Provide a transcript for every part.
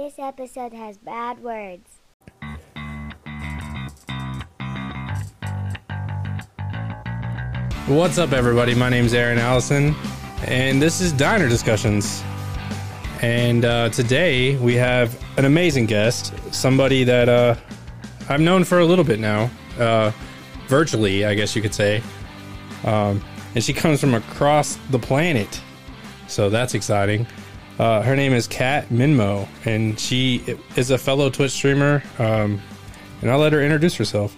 This episode has bad words. What's up, everybody? My name's Aaron Allison, and this is Diner Discussions. And uh, today we have an amazing guest, somebody that uh, I've known for a little bit now, uh, virtually, I guess you could say. Um, and she comes from across the planet, so that's exciting. Uh, her name is Kat Minmo, and she is a fellow Twitch streamer. Um, and I'll let her introduce herself.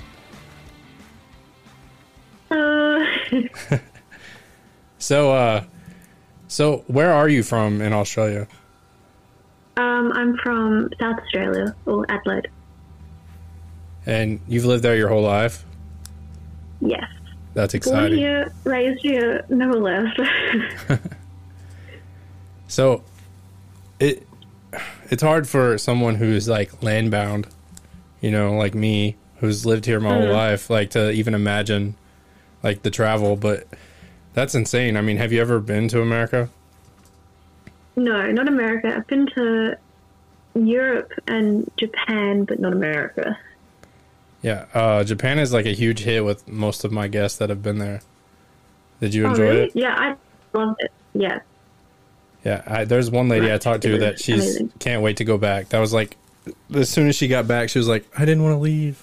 Uh, So, uh, so where are you from in Australia? um, I'm from South Australia or Adelaide. And you've lived there your whole life? Yes. That's exciting. Born here, raised here, never left. So, it it's hard for someone who's like landbound, you know, like me, who's lived here my whole Mhm. life, like to even imagine like the travel. But that's insane. I mean, have you ever been to America? no, not America. I've been to Europe and Japan, but not America. Yeah, uh, Japan is like a huge hit with most of my guests that have been there. Did you oh, enjoy really? it? Yeah, I loved it. Yeah. Yeah, I, there's one lady I talked to that she's amazing. can't wait to go back. That was like, as soon as she got back, she was like, I didn't want to leave.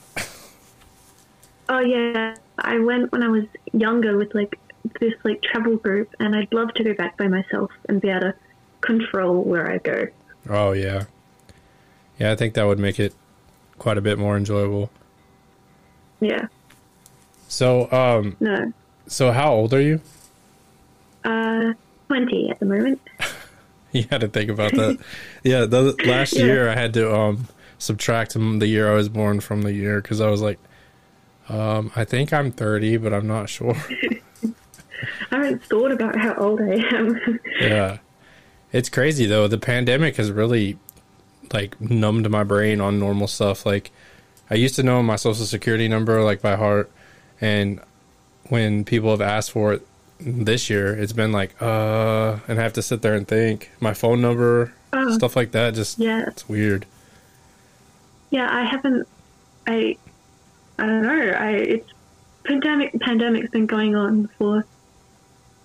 Oh, yeah. I went when I was younger with like this like travel group, and I'd love to go back by myself and be able to control where I go. Oh yeah, yeah. I think that would make it quite a bit more enjoyable. Yeah. So, um, No. so how old are you? Uh, 20 at the moment. You had to think about that. yeah, the last Yeah. year I had to um subtract the year I was born from the year because I was like, um, I think I'm 30, but I'm not sure. I haven't thought about how old I am. yeah, it's crazy though. The pandemic has really like numbed my brain on normal stuff. Like I used to know my social security number like by heart, and when people have asked for it this year, it's been like uh, and I have to sit there and think my phone number, Oh. stuff like that. Just yeah, it's weird. yeah. I haven't. I. I don't know. I it's pandemic. Pandemic's been going on for.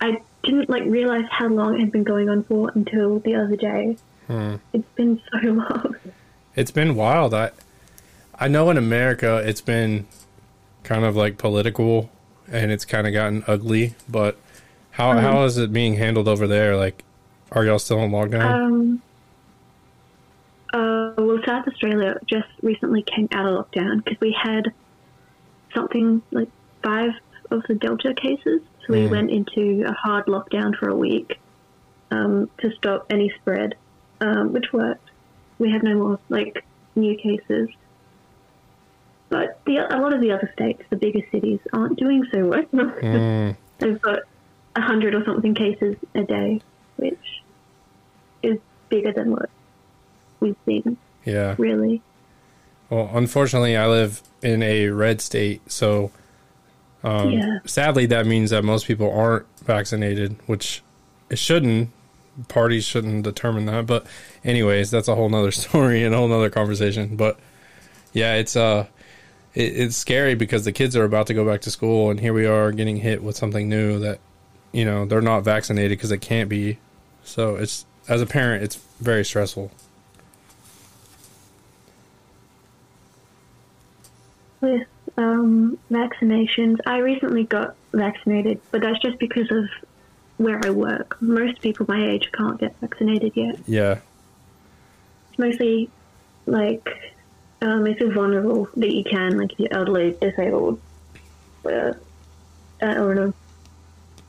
I didn't like realize how long it had been going on for until the other day. Hmm. It's been so long. It's been wild. I I know in America it's been kind of like political and it's kind of gotten ugly, but how Mhm. how is it being handled over there? Like are y'all still in lockdown? Um. Uh, well, South Australia just recently came out of lockdown because we had something like five of the Delta cases. So we Mm. went into a hard lockdown for a week um, to stop any spread, um, which worked. We have no more like new cases. But the, a lot of the other states, the bigger cities, aren't doing so well. Mm, They've got a hundred or something cases a day, which is bigger than what we've seen, yeah. really. Well, unfortunately, I live in a red state, so um, Yeah. sadly that means that most people aren't vaccinated, which it shouldn't. Parties shouldn't determine that, but anyways, that's a whole nother story and a whole nother conversation. But yeah, it's uh, it, it's scary because the kids are about to go back to school, and here we are getting hit with something new that you know they're not vaccinated because they can't be. So it's as a parent, it's very stressful. With um, vaccinations, I recently got vaccinated, but that's just because of where I work. Most people my age can't get vaccinated yet. Yeah, It's mostly like um, if you're vulnerable that you can, like if you're elderly, disabled, uh, uh, or an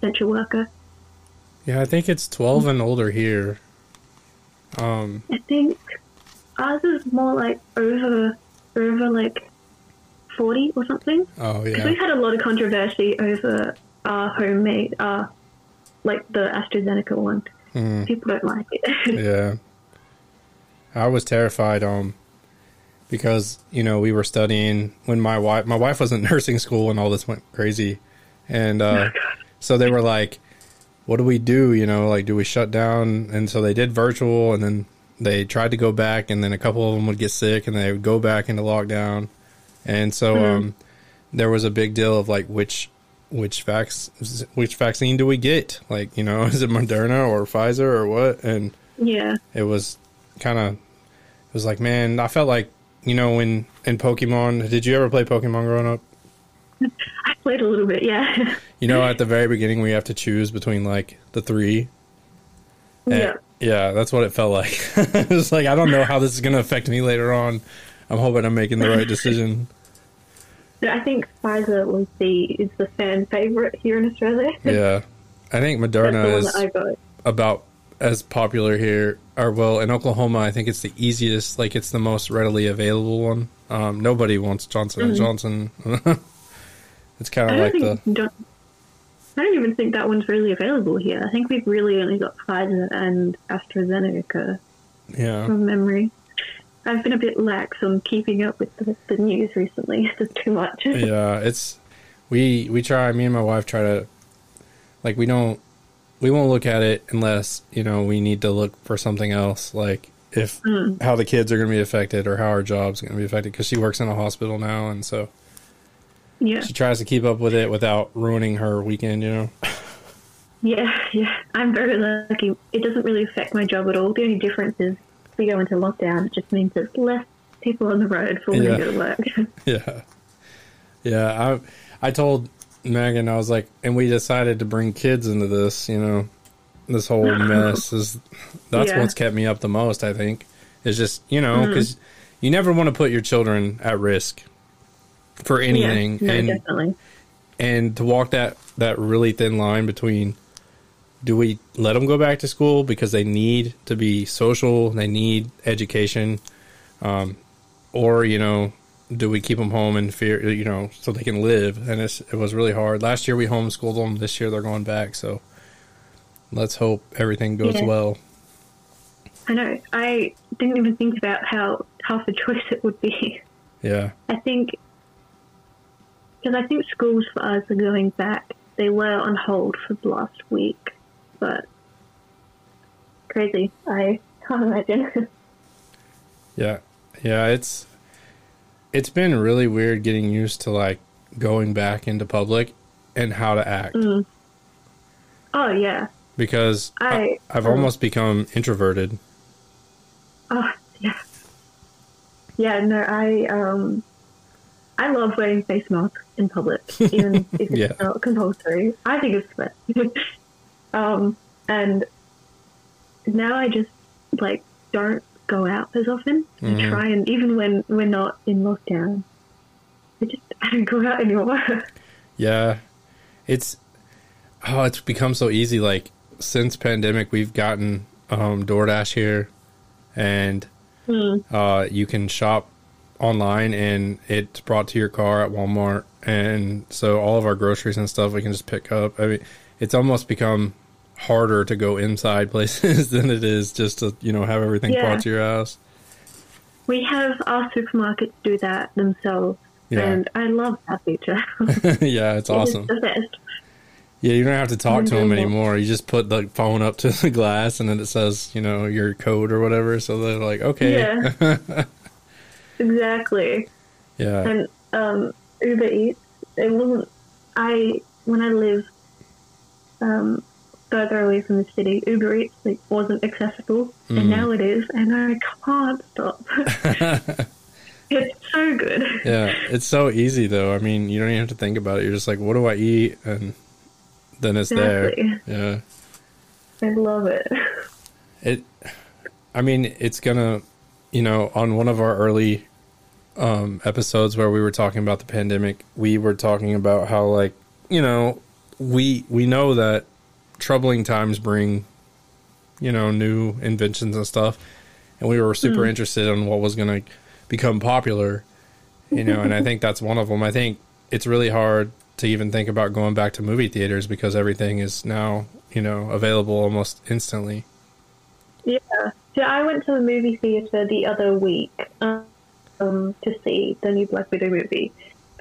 essential worker. Yeah, I think it's 12 and older here. Um, I think ours is more like over over like forty or something. oh Because yeah. we've had a lot of controversy over our homemade, uh, like the AstraZeneca one. Hmm, People don't like it. yeah. I was terrified um because, you know, we were studying when my wife my wife was in nursing school and all this went crazy. And uh so they were like what do we do, you know, like do we shut down? And so they did virtual and then they tried to go back, and then a couple of them would get sick, and they would go back into lockdown, and so um, there was a big deal of like which which vac- which vaccine do we get? Like, you know, is it Moderna or Pfizer or what? And Yeah. it was kind of it was like, man, I felt like you know when in Pokemon. Did you ever play Pokemon growing up? I played a little bit, yeah. You know, at the very beginning, we have to choose between like the three. And- yeah. yeah, that's what it felt like. it's like I don't know how this is going to affect me later on. I'm hoping I'm making the right decision. I think Pfizer was the is the fan favorite here in Australia. Yeah, I think Moderna is that I got. about as popular here. Or well, in Oklahoma, I think it's the easiest. Like it's the most readily available one. Um, nobody wants Johnson and Johnson. It's kind. I of don't like the don't, I don't even think that one's really available here. I think we've really only got Pfizer and AstraZeneca yeah. from memory. I've been a bit lax on keeping up with the, the news recently. It's too much. yeah, it's we we try. Me and my wife try to like we don't we won't look at it unless you know we need to look for something else, like if Mm. how the kids are going to be affected or how our job's going to be affected. Because she works in a hospital now, and so yeah, she tries to keep up with it without ruining her weekend. You know. yeah, yeah. I'm very lucky. It doesn't really affect my job at all. The only difference is if we go into lockdown, it just means there's less people on the road for when Yeah. go to work. Yeah, yeah. I I told Megan I was like, and we decided to bring kids into this. You know, this whole mess is that's Yeah. what's kept me up the most. I think is just you know mm-hmm. because you never want to put your children at risk for anything, Yeah, no, and definitely. and to walk that that really thin line between do we let them go back to school because they need to be social they need education um, or you know do we keep them home in fear you know so they can live and it's, it was really hard last year we homeschooled them this year they're going back so let's hope everything goes Yeah. well I know. I didn't even think about how tough a choice it would be. yeah I think because I think schools for us are going back. They were on hold for the last week, but crazy. I can't imagine. Yeah, yeah, it's it's been really weird getting used to like going back into public and how to act oh yeah. because I, I- I've um, almost become introverted. Oh yeah. Yeah. No. I um. I love wearing face masks in public, even if it's Yeah. not compulsory. I think it's fun. um, and now I just like don't go out as often. I try and even when we're not in lockdown, I just I don't go out anymore. Yeah, it's oh, it's become so easy. Like since pandemic, we've gotten um, DoorDash here, and Hmm. uh, you can shop online, and it's brought to your car at Walmart, and so all of our groceries and stuff we can just pick up. I mean, it's almost become harder to go inside places than it is just to you know have everything Yeah. brought to your house. we have our supermarkets do that themselves, Yeah. and I love that feature. yeah, it's awesome. It's the best. Yeah, you don't have to talk to them anymore. You just put the phone up to the glass, and then it says, you know, your code or whatever. So they're like, okay, Yeah. Exactly. yeah, And um, Uber Eats, it wasn't. I when I lived um, further away from the city, Uber Eats like, wasn't accessible, Mm. and now it is, and I can't stop. it's so good. yeah. It's so easy though. I mean, you don't even have to think about it. You're just like, what do I eat, and then it's Exactly. there. Yeah. I love it. It. I mean, it's gonna, you know, on one of our early um, episodes where we were talking about the pandemic, we were talking about how, like, you know, we we know that troubling times bring, you know, new inventions and stuff, and we were super interested in what was gonna become popular, you know, and I think that's one of them. I think it's really hard to even think about going back to movie theaters because everything is now, you know, available almost instantly. Yeah. So I went to the movie theater the other week um, to see the new Black Widow movie,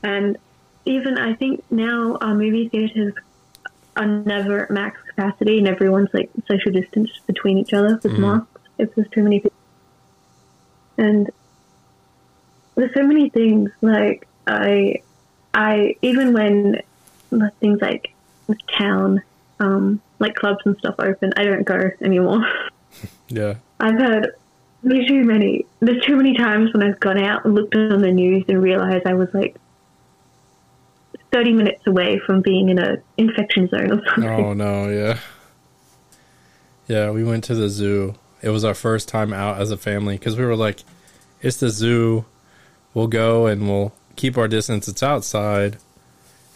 and even I think now our movie theaters are never at max capacity, and everyone's like social distance between each other with masks. If there's too many people and there's so many things like I, I even when things like town, um, like clubs and stuff open, I don't go anymore. Yeah. I've had way too many. There's too many times when I've gone out and looked on the news and realized I was like 30 minutes away from being in a infection zone or something. Oh no, yeah. Yeah, we went to the zoo. It was our first time out as a family because we were like, it's the zoo. We'll go and we'll keep our distance. It's outside.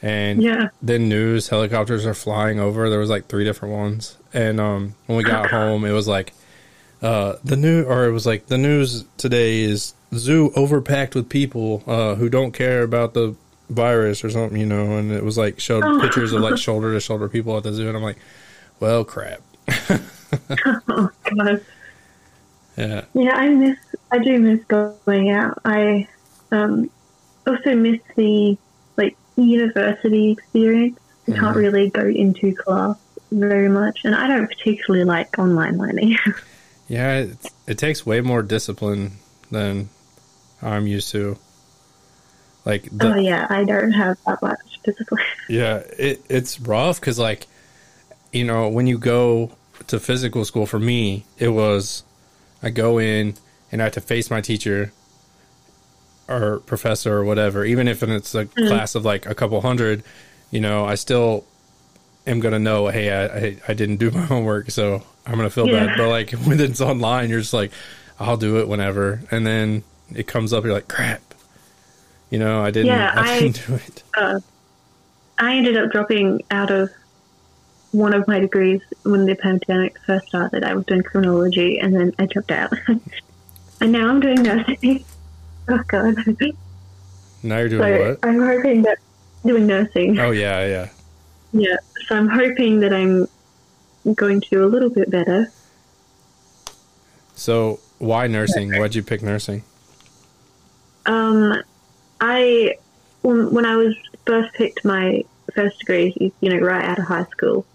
And Yeah. then news helicopters are flying over. There was like three different ones. And um, when we got home, it was like uh, the new, or it was like the news today is zoo overpacked with people uh, who don't care about the virus or something, you know. And it was like showed Oh. pictures of like shoulder to shoulder people at the zoo, and I'm like, well, crap. Oh. Yeah, Yeah, I miss. I do miss going out. I um, also miss the like university experience. I can't Mhm. really go into class very much, and I don't particularly like online learning. yeah. It, it takes way more discipline than I'm used to. Like the, oh yeah, I don't have that much discipline. Yeah, it it's rough because like, you know, when you go to physical school, for me, it was I go in and I have to face my teacher or professor or whatever, even if it's a mm. class of like a couple hundred, you know, I still am gonna know, hey, I I, I didn't do my homework, so I'm gonna feel Yeah. bad. But like when it's online, you're just like, I'll do it whenever, and then it comes up, you're like, crap. You know, I didn't. Yeah, I I- didn't do it. Uh, I ended up dropping out of one of my degrees when the pandemic first started. I was doing criminology, and then I dropped out, and now I'm doing nursing. Oh god! Now you're doing So what? I'm hoping that doing nursing. Oh yeah, yeah. Yeah, so I'm hoping that I'm going to do a little bit better. So why nursing? Why'd you pick nursing? Um, I when, when I was first picked my first degree, you know, right out of high school.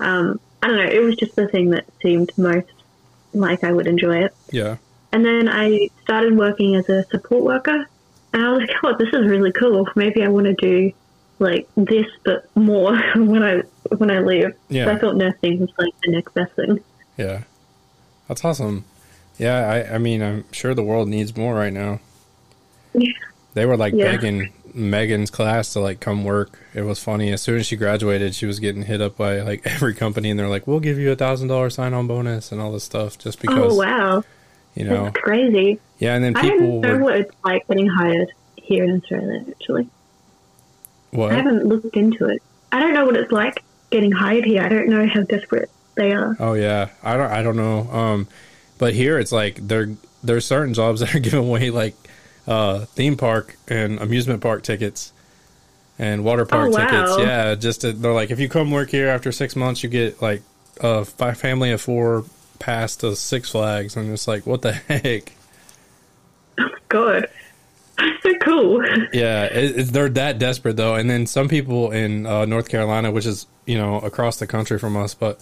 Um, I don't know. It was just the thing that seemed most like I would enjoy it. Yeah. And then I started working as a support worker, and I was like, "Oh, this is really cool. Maybe I want to do like this, but more when I when I leave." Yeah. So I thought nursing was like the next best thing. Yeah. That's awesome. Yeah, I I mean I'm sure the world needs more right now. Yeah. They were like Yeah. begging Megan's class to like come work. It was funny. As soon as she graduated, she was getting hit up by like every company and they're like, We'll give you a thousand dollar sign on bonus and all this stuff just oh, because oh wow, you know. that's crazy! Yeah, and then I don't know were what it's like getting hired here in Australia. Actually, I haven't looked into it. I don't know what it's like getting hired here. I don't know how desperate they are. Oh yeah, I don't I don't know. Um, but here it's like there there's certain jobs that are giving away like uh theme park and amusement park tickets and water park Oh, wow. tickets. Yeah, just to, they're like if you come work here after six months, you get like a family of four pass to Six Flags, and it's like what the heck. God, so cool. Yeah, it, it's, they're that desperate though. And then some people in uh, North Carolina, which is you know across the country from us, but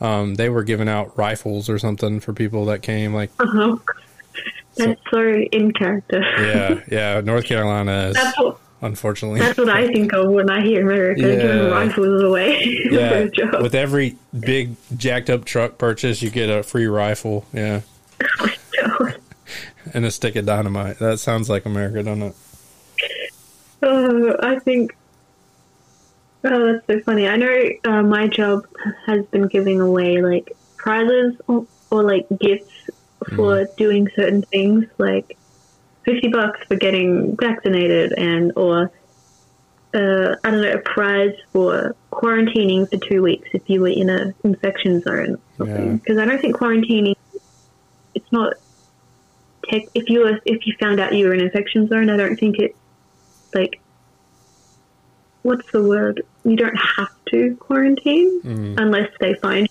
um, they were giving out rifles or something for people that came. Like, Uh-huh. That's so in character. yeah, yeah, North Carolina is what unfortunately. that's what I think of when I hear America Yeah. giving rifles away Yeah, with every big jacked up truck purchase, you get a free rifle. Yeah, and a stick of dynamite. That sounds like America, doesn't it? Oh, I think. Oh, that's so funny. I know uh, my job has been giving away like prizes or, or like gifts for doing certain things, like fifty bucks for getting vaccinated, and or uh, I don't know, a prize for quarantining for two weeks if you were in a infection zone or something. Yeah. Because I don't think quarantining, it's not. Tech, if you were, if you found out you were in an infection zone, I don't think it like what's the word? You don't have to quarantine Mm. unless they find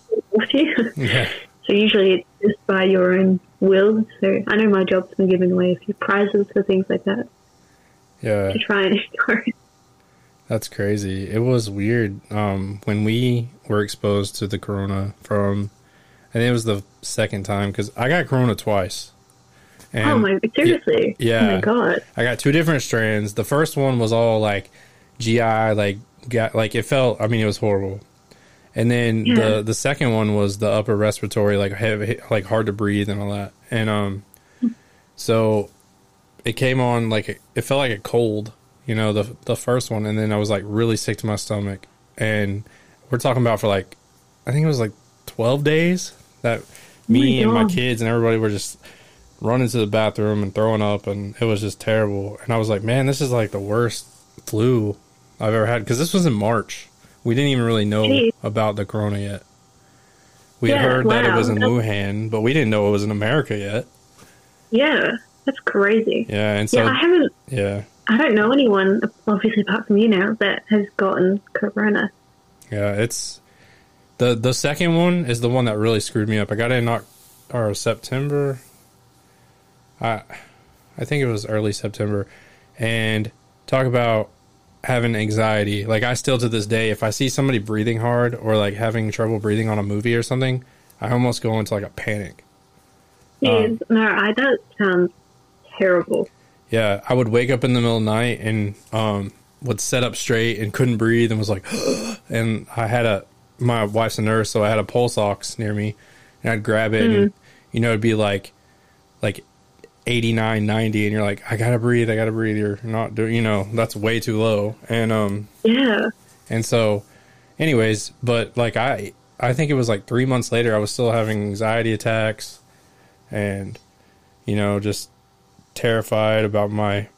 you. Yeah, so usually it's just by your own will. So I know my job's been giving away a few prizes for things like that yeah. to try and encourage. That's crazy. It was weird um, when we were exposed to the corona from, and it was the second time because I got corona twice. And oh my, seriously? yeah. Oh my god. I got two different strands. The first one was all like GI, like got like it felt. I mean, it was horrible. And then Yeah. the the second one was the upper respiratory, like heavy, like hard to breathe and all that. And um, so it came on like it, it felt like a cold, you know, the the first one, and then I was like really sick to my stomach. And we're talking about for like, I think it was like twelve days that me and my kids and everybody were just running to the bathroom and throwing up, and it was just terrible. And I was like, man, this is like the worst flu I've ever had because this was in March. We didn't even really know Jeez. about the corona yet. We Yeah, heard that it was in Wuhan, but we didn't know it was in America yet. Yeah, that's crazy. Yeah, and so yeah, I haven't. yeah, I don't know anyone, obviously apart from you now, that has gotten corona. yeah, it's the the second one is the one that really screwed me up. I got it in or September. I I think it was early September, and talk about having anxiety. Like I still to this day, if I see somebody breathing hard or like having trouble breathing on a movie or something, I almost go into like a panic. Yes, no, I that sounds terrible. Yeah, I would wake up in the middle of the night and um, would sit up straight and couldn't breathe and was like, and I had a my wife's a nurse, so I had a pulse ox near me, and I'd grab it and you know it'd be like like 89, 90, and you're like, I gotta breathe, I gotta breathe. You're not doing, you know, that's way too low, and um, Yeah, and so, anyways, but like I, I think it was like three months later, I was still having anxiety attacks, and you know, just terrified about my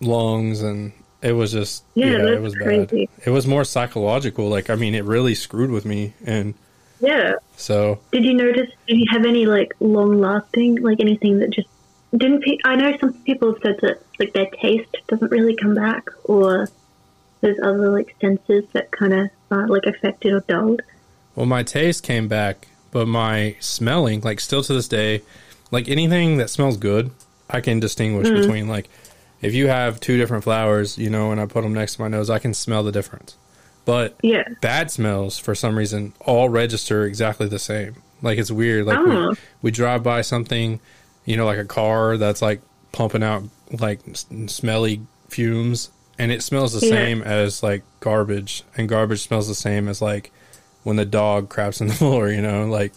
lungs, and it was just Yeah, yeah, it was crazy. bad. It was more psychological. Like I mean, it really screwed with me, and yeah. so Did you notice? Did you have any like long lasting, like anything that just didn't? Pe- I know some people have said that like their taste doesn't really come back, or there's other like senses that kind of are like affected or dulled. well, my taste came back, but my smelling, like still to this day, like anything that smells good, I can distinguish Mm-hmm. between like if you have two different flowers, you know, and I put them next to my nose, I can smell the difference. But Yeah. bad smells, for some reason, all register exactly the same. Like it's weird. Like Oh. we, we drive by something, you know, like a car that's like pumping out like smelly fumes, and it smells the Yeah. same as like garbage, and garbage smells the same as like when the dog craps in the floor. You know, like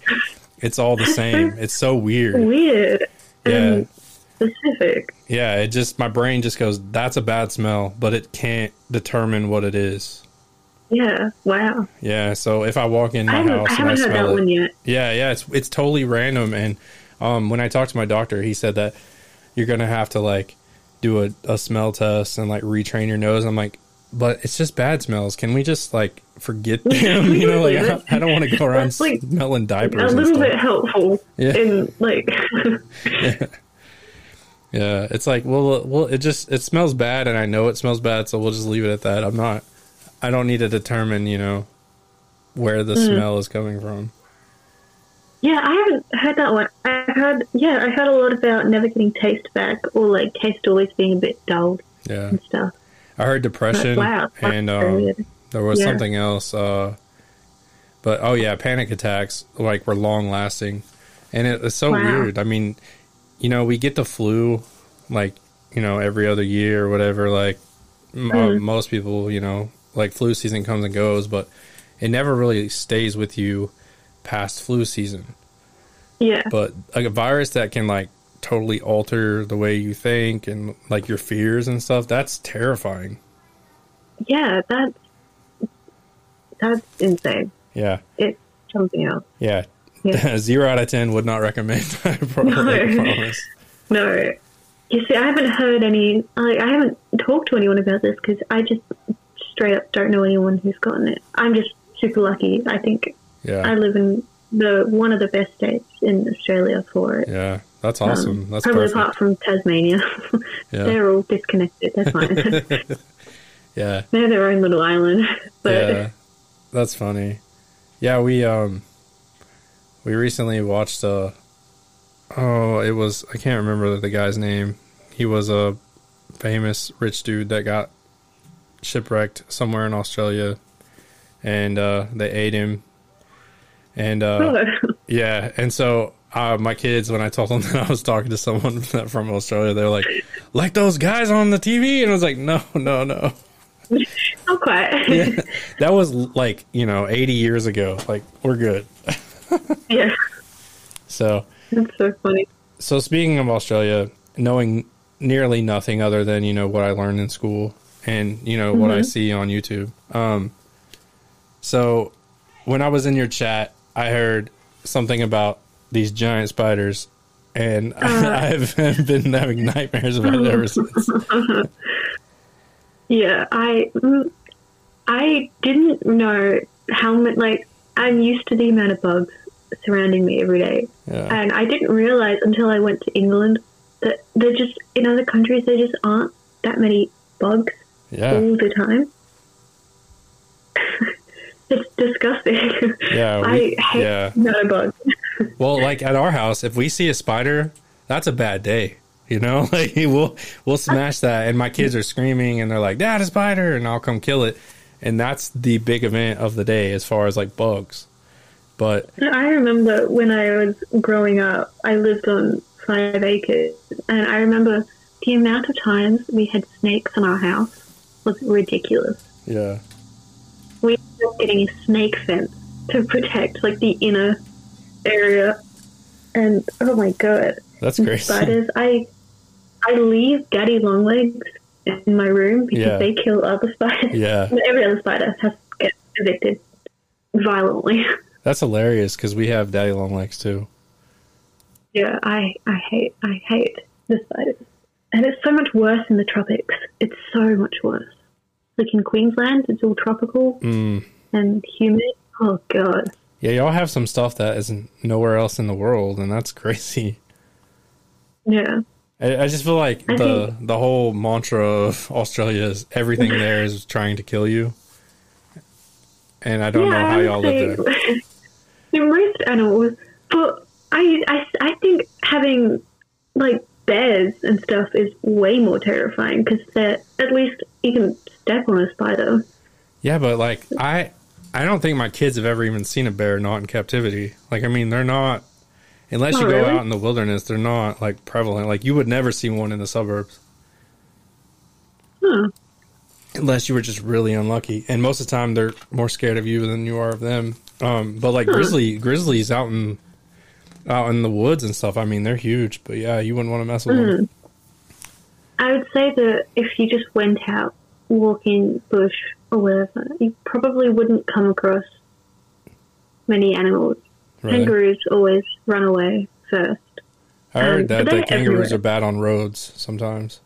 it's all the same. It's so weird. Weird. Yeah. And specific. Yeah, it just my brain just goes, "That's a bad smell," but it can't determine what it is. Yeah. Wow. Yeah, so if I walk in I my I house and I haven't heard smell that it, one yet. yeah, yeah, it's it's totally random. And um, when I talked to my doctor, he said that you're gonna have to like do a, a smell test and like retrain your nose. I'm like, but it's just bad smells. Can we just like forget them? you know, like I, I don't want to go around like, smelling A diapers. and little bit helpful Yeah. in like. Yeah, it's like well, well, it just it smells bad, and I know it smells bad, so we'll just leave it at that. I'm not, I don't need to determine, you know, where the Mm-hmm. smell is coming from. Yeah, I haven't heard that one. I heard, yeah, I heard a lot about never getting taste back or like taste always being a bit dulled Yeah, and stuff. I heard depression, wow, and um, there was Yeah. something else. Uh, but oh yeah, panic attacks like were long lasting, and it, it's so Wow. weird. I mean, you know, we get the flu like you know every other year or whatever. Like m- uh, Mm. most people, you know, like flu season comes and goes, but it never really stays with you past flu season. Yeah, But like a virus that can like totally alter the way you think and like your fears and stuff, that's terrifying. yeah, that's that's insane. Yeah. It's something else. Yeah. Yeah. Zero out of ten would not recommend. I pro- No. Promise. No, you see, I haven't heard any. Like, I haven't talked to anyone about this because I just straight up don't know anyone who's gotten it. I'm just super lucky. I think I live in the one of the best states in Australia for it. Yeah. That's Um, awesome. That's probably perfect. apart from Tasmania. Yeah. They're all disconnected. That's fine. Yeah. They're their own little island. But yeah. That's funny. Yeah, we um we recently watched uh oh, it was I can't remember the guy's name. He was a famous rich dude that got shipwrecked somewhere in Australia and uh they ate him. And uh yeah, and so uh, my kids when I told them that I was talking to someone from Australia, they're like, like those guys on the TV, and I was like, no, no, no. Not quite. Yeah, that was like you know 80 years ago. Like we're good. yeah. So That's so funny. so speaking of Australia, knowing nearly nothing other than you know what I learned in school and you know what I see on YouTube. Um, so when I was in your chat, I heard something about these giant spiders, and I've been having nightmares about it ever since. Yeah, I mm, I didn't know how much. Like, I'm used to the amount of bugs surrounding me every day, Yeah, and I didn't realize until I went to England that there just in other countries there just aren't that many bugs yeah, all the time. It's disgusting. Yeah, I hate yeah. no bugs. Well, like at our house, if we see a spider, that's a bad day. You know, like we'll we'll smash that, and my kids are screaming, and they're like, "Dad, a spider!" and I'll come kill it, and that's the big event of the day as far as like bugs. But I remember when I was growing up, I lived on five acres, and I remember the amount of times we had snakes in our house was ridiculous. yeah, We ended up getting a snake fence to protect like the inner area, and oh my god, that's crazy. spiders! I I leave daddy longlegs in my room because Yeah. they kill other spiders. Yeah, Every other spider has to get evicted violently. that's hilarious because we have daddy long legs too. Yeah, I, I hate I hate the spiders. And it's so much worse in the tropics. It's so much worse. Like in Queensland, it's all tropical Mm. and humid. Oh god. Yeah, y'all have some stuff that isn't nowhere else in the world, and that's crazy. Yeah. I, I just feel like I the the whole mantra of Australia is everything there is trying to kill you, and I don't yeah, know how y'all live there. most animals, but I, I I think having like bears and stuff is way more terrifying because they're at least you can step on a spider. Yeah, but like I I don't think my kids have ever even seen a bear not in captivity. Like I mean, they're not unless Oh, you go really? out in the wilderness, they're not like prevalent. Like you would never see one in the suburbs Huh. unless you were just really unlucky. And most of the time they're more scared of you than you are of them. Um but like grizzly grizzlies out in out in the woods and stuff, I mean, they're huge, but yeah, you wouldn't want to mess with Mm. them. I would say that if you just went out walking bush or whatever, you probably wouldn't come across many animals. Really. Kangaroos always run away first. I heard um, that the kangaroos everywhere. are bad on roads sometimes.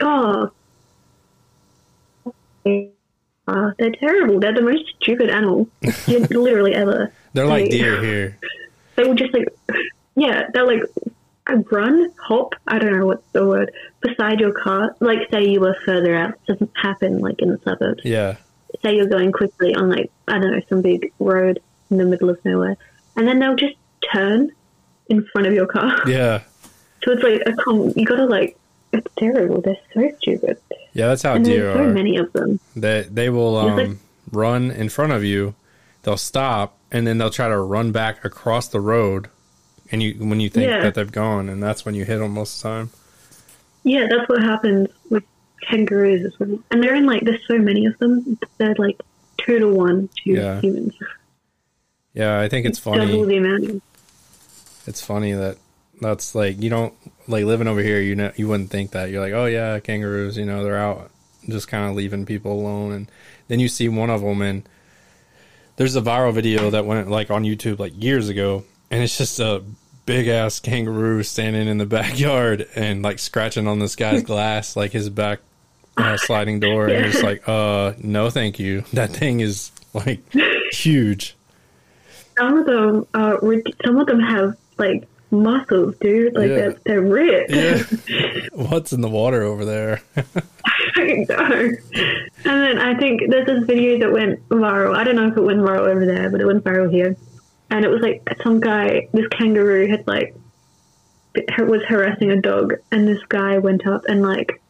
Oh, uh, they're terrible. They're the most stupid animal literally ever. They're like They- deer here. They will just like, yeah, they're like run, hop. I don't know what's the word beside your car. Like, say you were further out. Doesn't happen like in the suburbs. Yeah. say you're going quickly on like I don't know some big road in the middle of nowhere, and then they'll just turn in front of your car. Yeah. So it's like a com- you gotta like it's terrible. They're so stupid, Yeah, that's how and deer there's so many of them. They they will It's like- um, run in front of you. They'll stop and then they'll try to run back across the road. And you when you think Yeah. that they've gone, and that's when you hit them most of the time. Yeah, that's what happens with kangaroos as well. And they're in like there's so many of them. They're like two to one to Yeah. humans. Yeah, I think it's Double funny. the amount. It's funny that that's like you don't like living over here. You know, you wouldn't think that. You're like, oh yeah, kangaroos. You know, they're out just kind of leaving people alone, and then you see one of them, and there's a viral video that went like on YouTube like years ago, and it's just a big ass kangaroo standing in the backyard and like scratching on this guy's glass, like his back uh, sliding door, and you're like, uh, no, thank you. That thing is like huge. Some of them are. Some of them have like muscles, dude. Like Yeah. they're, they're ripped. Yeah, what's in the water over there? I don't know. And then I think there's this video that went viral. I don't know if it went viral over there, but it went viral here. And it was like some guy, this kangaroo had like was harassing a dog, and this guy went up and like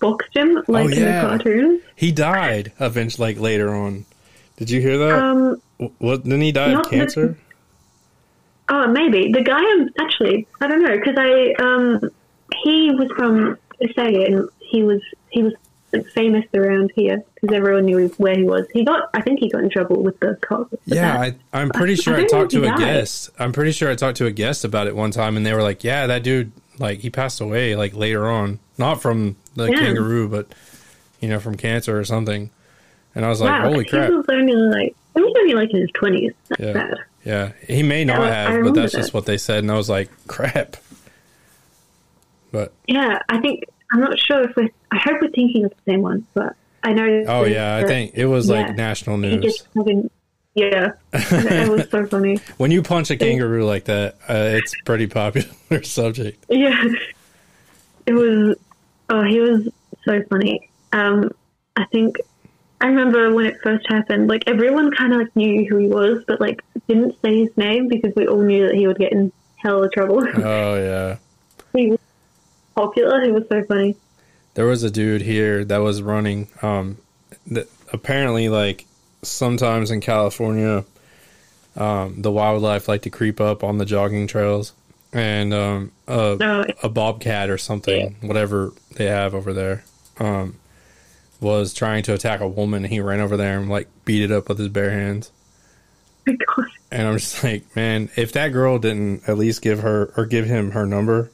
boxed him, like in Oh, yeah. the cartoons. He died eventually, like later on. Did you hear that? Um, what didn't he die of cancer? Oh, maybe the guy. Actually, I don't know, because I um, he was from Australia and he was he was like, famous around here because everyone knew where he was. He got, I think, he got in trouble with the cops. Yeah, that. I, I'm pretty sure I, don't talked to a died. guest. I'm pretty sure I talked to a guest about it one time, and they were like, "Yeah, that dude, like, he passed away like later on, not from the Yeah. kangaroo, but you know, from cancer or something." And I was like, wow, "Holy crap!" He was only like he was only like in his twenties. Yeah. bad. Yeah, he may not I- I have, but that's just what they said, and I was like, "Crap." But Yeah, I think I'm not sure if we're. I hope we're thinking of the same one, but I know. oh yeah, I think it was yeah, like national news. yeah. it was so funny. When you punch a kangaroo like that, uh, it's pretty popular subject. Yeah, it was. Oh, he was so funny. Um, I think I remember when it first happened. Like everyone kind of like knew who he was, but like didn't say his name because we all knew that he would get in hell of trouble. Oh yeah. he was popular. He was so funny. there was a dude here that was running um that apparently like sometimes in california um the wildlife like to creep up on the jogging trails and um a, Oh, a bobcat or something whatever they have over there um was trying to attack a woman he ran over there and like beat it up with his bare hands my God. and i'm just like man if that girl didn't at least give her or give him her number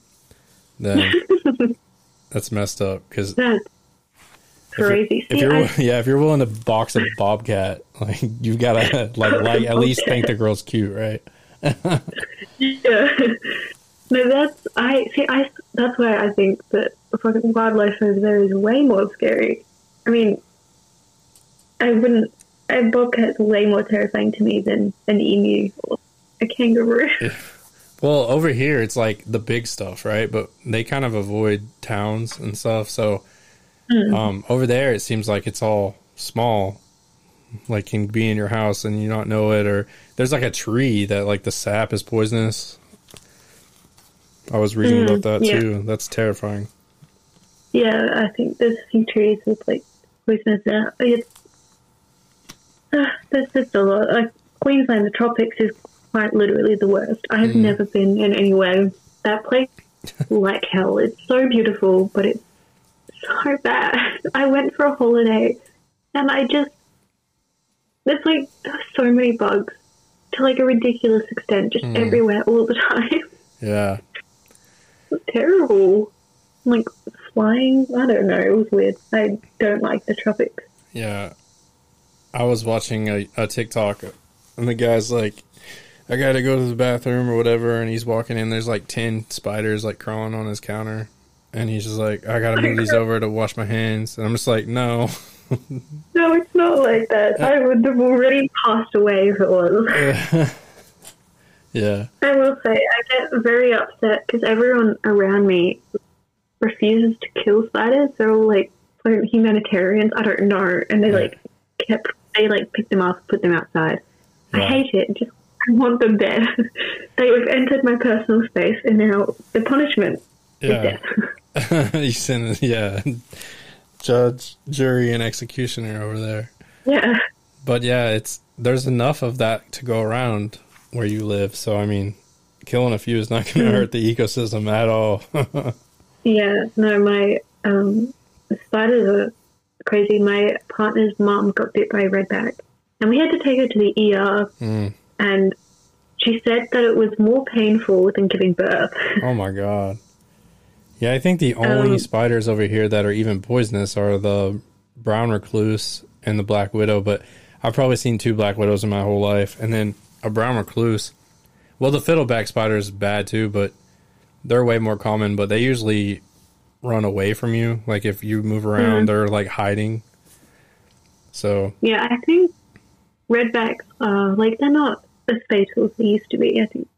then that's messed up because That's crazy. if See, you're I- yeah, if you're willing to box a bobcat, like you gotta like like at least think the girl's cute, right? Yeah. No, that's I see. I that's why I think that the fucking wildlife over there is way more scary. I mean, I wouldn't. A bobcat's way more terrifying to me than an emu or a kangaroo. Well, over here it's like the big stuff, right? But they kind of avoid towns and stuff. So um, over there, it seems like it's all small, like can be in your house and you not know it. Or there's like a tree that like the sap is poisonous. I was reading about that yeah. too. That's terrifying. Yeah, I think there's a few trees with like poisonous. Uh, it's uh, there's just a lot. Like Queensland, the tropics is quite literally the worst. I have mm. never been in anywhere that place like hell. It's so beautiful, but it's so bad. I went for a holiday, and I just there's like so many bugs to like a ridiculous extent, just mm. everywhere all the time. Yeah. It's terrible. Like flying, I don't know. It was weird. I don't like the tropics. Yeah. I was watching a, a TikTok and the guy's like, I gotta go to the bathroom or whatever. And he's walking in, there's like 10 spiders like crawling on his counter. And he's just like, I gotta move these over to wash my hands. And I'm just like, no. No, it's not like that. Uh, I would have already passed away if it was. yeah. I will say, I get very upset because everyone around me refuses to kill spiders. They're all like humanitarians. I don't know, and they like kept they like pick them up, put them outside. I hate it. Just I want them dead. they have entered my personal space, and now the punishment is Yeah. death. you send, yeah. Judge, jury, and executioner over there. yeah. But yeah, it's, there's enough of that to go around where you live. So, I mean, killing a few is not going to hurt the ecosystem at all. Yeah, no, my um, spiders are crazy. My partner's mom got bit by a redback, and we had to take her to the ER. Mm. And she said that it was more painful than giving birth. Oh my god. Yeah, I think the only Um, spiders over here that are even poisonous are the brown recluse and the black widow, but I've probably seen two black widows in my whole life. And then a brown recluse. Well, the fiddleback spider is bad too, but they're way more common, but they usually run away from you. Like if you move around, they're like hiding. So, yeah, I think redbacks are like they're not as fatal as they used to be. I think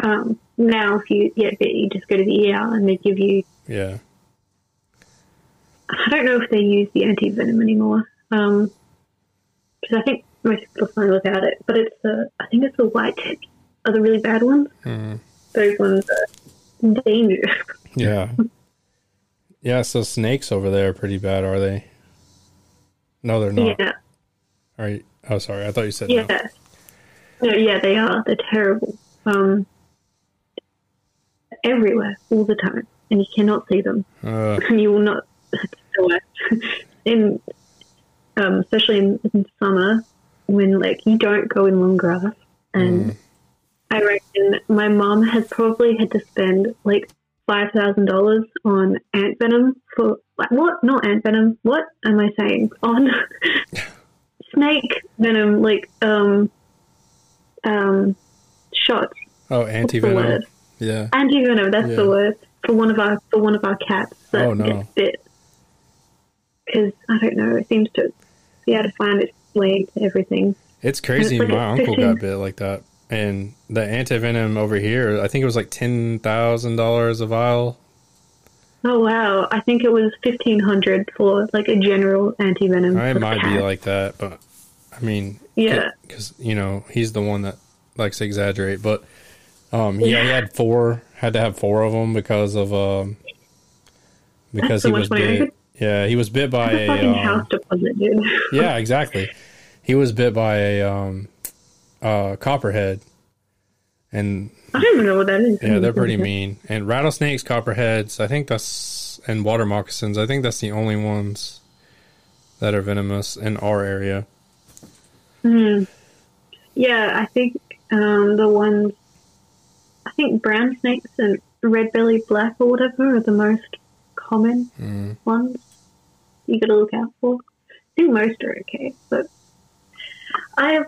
um, now if you get bit, you just go to the ER and they give you. yeah. I don't know if they use the anti venom anymore. Um, because I think most people fine without it. But it's the I think it's the white tips are the really bad ones. Mhm. Those ones are dangerous. Yeah. yeah, so snakes over there are pretty bad, are they? No, they're not. Yeah, Are you, oh, sorry. I thought you said yeah, no, yeah. They are. They're terrible. um, everywhere all the time, and you cannot see them, Uh, and you will not. In um, especially in, in summer when like you don't go in long grass, and Mm. I reckon my mom has probably had to spend like five thousand dollars on ant venom for like what? Not ant venom. What am I saying? On snake venom, like um um shots. oh, anti venom. Yeah. Anti venom. That's Yeah. the word for one of our for one of our cats that Oh, no. gets bit. Because I don't know, it seems to be able to find its way to everything. It's crazy. It's like My uncle 15 got bit like that, and the anti venom over here, I think it was like ten thousand dollars a vial. Oh wow! I think it was fifteen hundred for like a general anti venom. It might be like that, but I mean, Yeah. because you know he's the one that likes to exaggerate. But um, yeah, he had four, had to have four of them because of um, because so he was money. bit. Yeah, he was bit by a fucking um, house deposit, dude. yeah, exactly. He was bit by a um, uh, copperhead, and I don't even know what that is. yeah, they're pretty mean. And rattlesnakes, copperheads, I think that's and water moccasins. I think that's the only ones that are venomous in our area. Yeah, I think um, the ones, I think brown snakes and red bellied black or whatever are the most common Mm. ones you got to look out for. I think most are okay, but I have,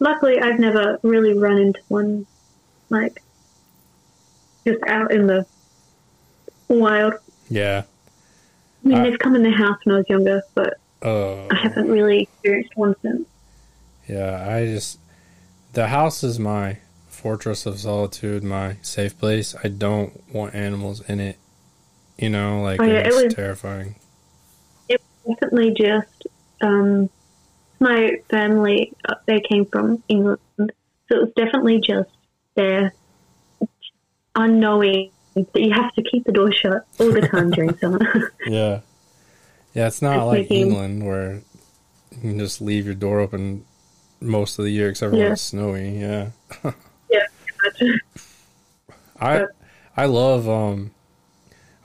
luckily, I've never really run into one like just out in the wild. Yeah. I mean, I- they've come in the house when I was younger, but Uh, I haven't really experienced one since. yeah, I just the house is my fortress of solitude, my safe place. I don't want animals in it. You know, like Oh, yeah, it's it was- terrifying. It was definitely just um, my family. Uh, they came from England, so it was definitely just their unknowing that you have to keep the door shut all the time during summer. Yeah. Yeah, it's not like making- England where you can just leave your door open most of the year except for when it's snowy. Yeah. yeah. I I love um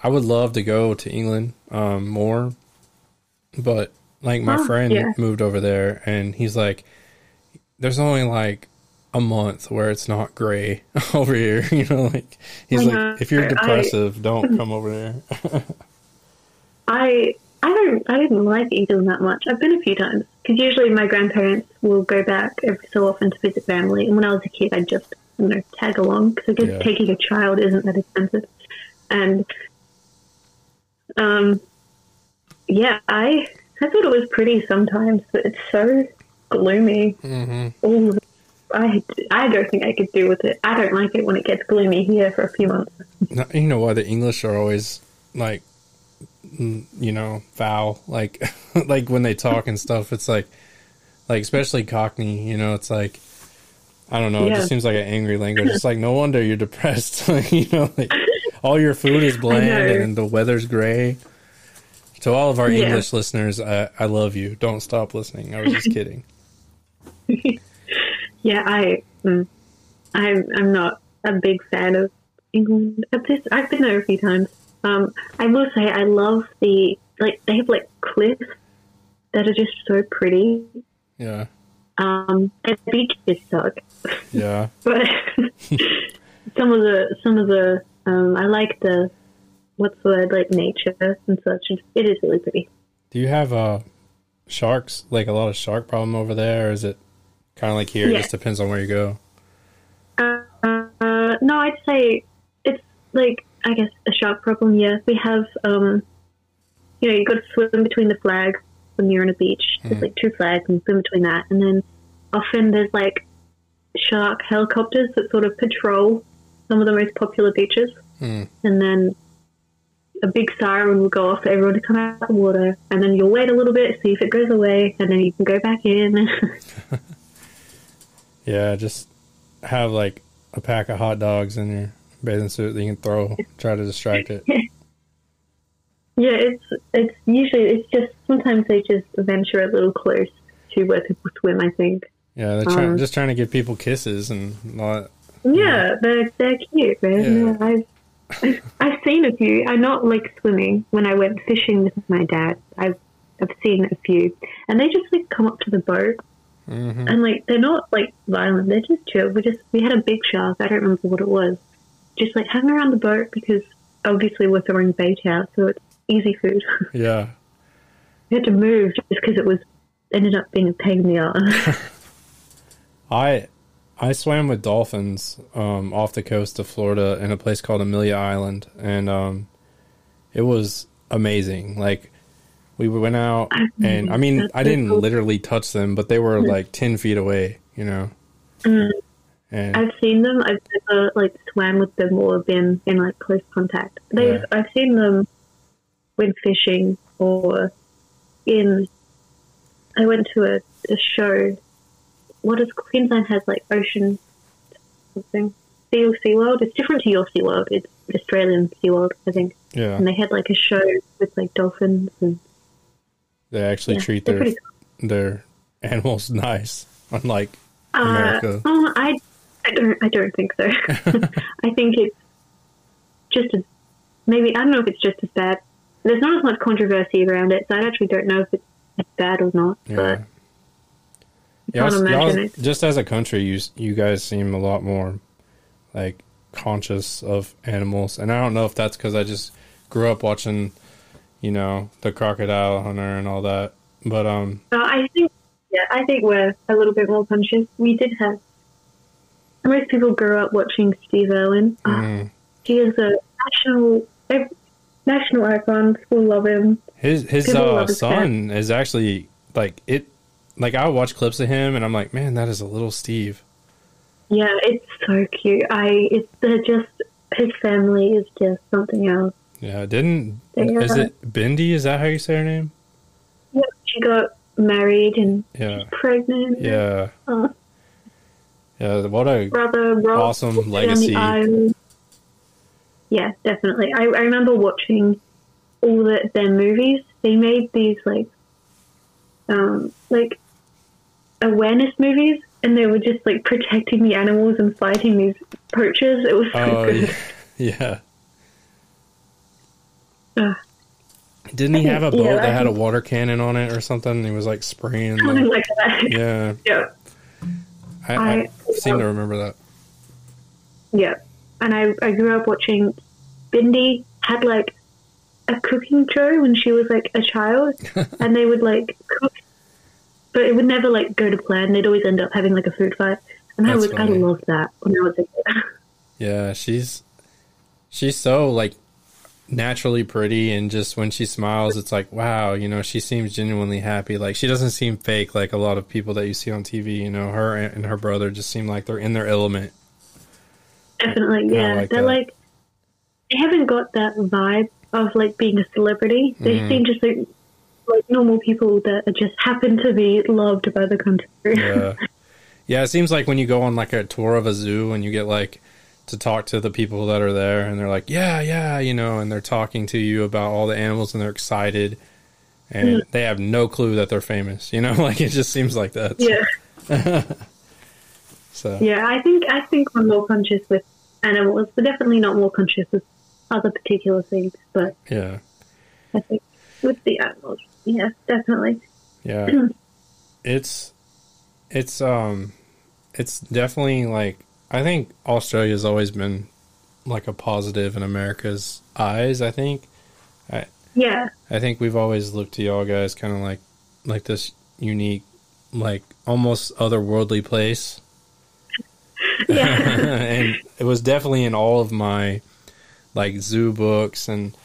I would love to go to England um more but like my Oh, friend yeah. moved over there and he's like there's only like a month where it's not gray over here you know like he's I like know. if you're I- depressive don't come over there I I don't I didn't like England that much. I've been a few times because usually my grandparents will go back every so often to visit family. And when I was a kid, I'd just you know tag along because I guess Yeah. taking a child isn't that expensive. And um, yeah, I I thought it was pretty sometimes, but it's so gloomy. hmm All the- I I don't think I could do with it. I don't like it when it gets gloomy here for a few months. No, you know why the English are always like, you know, foul. Like, like when they talk and stuff, it's like, like especially Cockney. You know, it's like, I don't know. It just seems like an angry language. It's like no wonder you're depressed. you know, like all your food is bland and the weather's gray. To all of our Yeah. English listeners, I, I love you. Don't stop listening. I was just kidding. Yeah, I, mm, I'm, I'm not a big fan of England. I've, just, I've been there a few times. Um, I will say I love the like they have like cliffs that are just so pretty. Yeah, Um, and beaches suck, yeah. but some of the some of the um, I like the what's the word like nature and such. It is really pretty. Do you have uh sharks? Like a lot of shark problem over there, or is it kind of like here? It just depends on where you go. Uh, uh, no, I'd say it's like I guess a shark problem. Yeah, we have um, you know, you got to swim between the flags when you're on a beach. There's Mhm. like two flags and swim between that, and then often there's like shark helicopters that sort of patrol some of the most popular beaches, Hmm. and then. A big siren will go off for everyone to come out of the water, and then you'll wait a little bit, see if it goes away, and then you can go back in. Yeah, just have like a pack of hot dogs in your bathing suit that you can throw, try to distract it. Yeah, it's it's usually it's just sometimes they just venture a little close to where people swim. I think Yeah, they're trying, Um, just trying to give people kisses and not. Yeah, they're they're cute, man. Yeah. I've I've seen a few. I'm not like swimming. When I went fishing with my dad, I've I've seen a few, and they just like come up to the boat, hmm and like they're not like violent. They're just chill. We just we had a big shark. I don't remember what it was. Just like hanging around the boat because obviously we're throwing bait out, so it's easy food. Yeah. we had to move just because it was ended up being a pain in the ass. I I swam with dolphins um, off the coast of Florida in a place called Amelia Island, and um, it was amazing. Like we went out, and I mean, That's I didn't cool. literally touch them, but they were like ten feet away, you know. Mm. And I've seen them. I've never like swam with them or been in like close contact. They've Yeah. I've seen them when fishing or in. I went to a, a show. What is Queensland has like ocean something Sea World. It's different to your Sea World. It's Australian Sea World, I think. yeah, And they had like a show with like dolphins and they actually yeah, treat their pretty their animals nice, unlike Uh, America. oh, I, I don't, I don't think so. I think it's just as maybe I don't know if it's just as bad. There's not as much controversy around it, so I actually don't know if it's as bad or not. Yeah. But Yeah, can't y'all- imagine y'all- it. just as a country, you you guys seem a lot more like conscious of animals, and I don't know if that's because I just grew up watching, you know, the Crocodile Hunter and all that. But um, uh, I think, yeah, I think we're a little bit more conscious. We did have most people grew up watching Steve Irwin. Mm, he is a national national icon. People love him. his his uh, his son is actually like it. Like I watch clips of him, and I'm like, man, that is a little Steve. Yeah, it's so cute. I it's they're just his family is just something else. Yeah, didn't Yeah. is it Bindi? Is that how you say her name? Yeah, she got married and Yeah, pregnant. yeah, Uh, yeah. What a brother Rob Awesome was on the legacy. Yeah, definitely. I, I remember watching all the, their movies. They made these like, um, like awareness movies, and they were just like protecting the animals and fighting these poachers. It was so Oh, good. yeah. Ugh. Didn't he have a Yeah, boat that had a water cannon on it or something? He was like spraying. Something The, like that. yeah, yeah. I, I, I- seem to remember that. Yeah. And I, I grew up watching Bindi had like a cooking show when she was like a child and they would like cook but it would never like go to plan. They'd always end up having like a food fight. And I That's was I loved that when I was a kid. Yeah, she's she's so like naturally pretty, and just when she smiles, it's like wow, you know, she seems genuinely happy. Like she doesn't seem fake, like a lot of people that you see on TV. You know, her and her brother just seem like they're in their element. Definitely, yeah. like They're that. like they haven't got that vibe of like being a celebrity. They Mhm. seem just like like normal people that just happen to be loved by the country. Yeah. yeah, it seems like when you go on like a tour of a zoo and you get like to talk to the people that are there and they're like, Yeah, yeah, you know, and they're talking to you about all the animals and they're excited and they have no clue that they're famous, you know, like it just seems like that. yeah. So Yeah, I think I think we're more conscious with animals. We're definitely not more conscious with other particular things, but yeah. I think with the animals, yeah, definitely. Yeah. it's it's um it's definitely like I think Australia's always been like a positive in America's eyes, I think. Yeah, I think we've always looked to y'all guys kind of like like this unique like almost otherworldly place. yeah, and it was definitely in all of my like zoo books and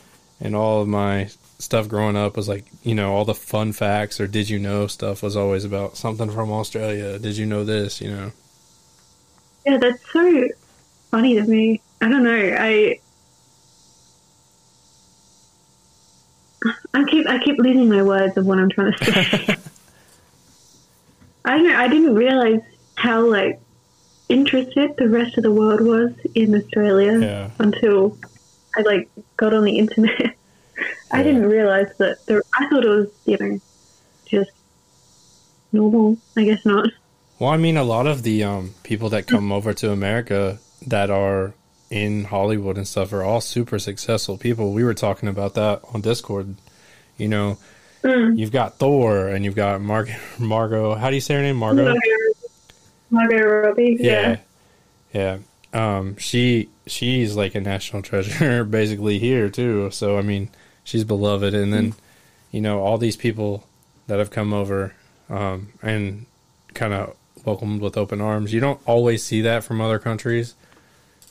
and all of my stuff growing up was like you know all the fun facts or did you know stuff was always about something from Australia. Did you know this? You know. Yeah. That's so funny to me. I don't know. I I keep I keep losing my words of what I'm trying to say. I don't know. I didn't realize how like interested the rest of the world was in Australia. Yeah. until I like got on the internet. I Yeah. didn't realize that there, I thought it was, you know, just normal. I guess not. Well, I mean, a lot of the um, people that come over to America that are in Hollywood and stuff are all super successful people. We were talking about that on Discord. You know, you've got Thor and you've got Mar- Margot. How do you say her name? Margot. Margot Robbie. Yeah, yeah. Um, she she's like a national treasure basically here too. So I mean, she's beloved, and then you know all these people that have come over um, and kind of welcomed with open arms. You don't always see that from other countries.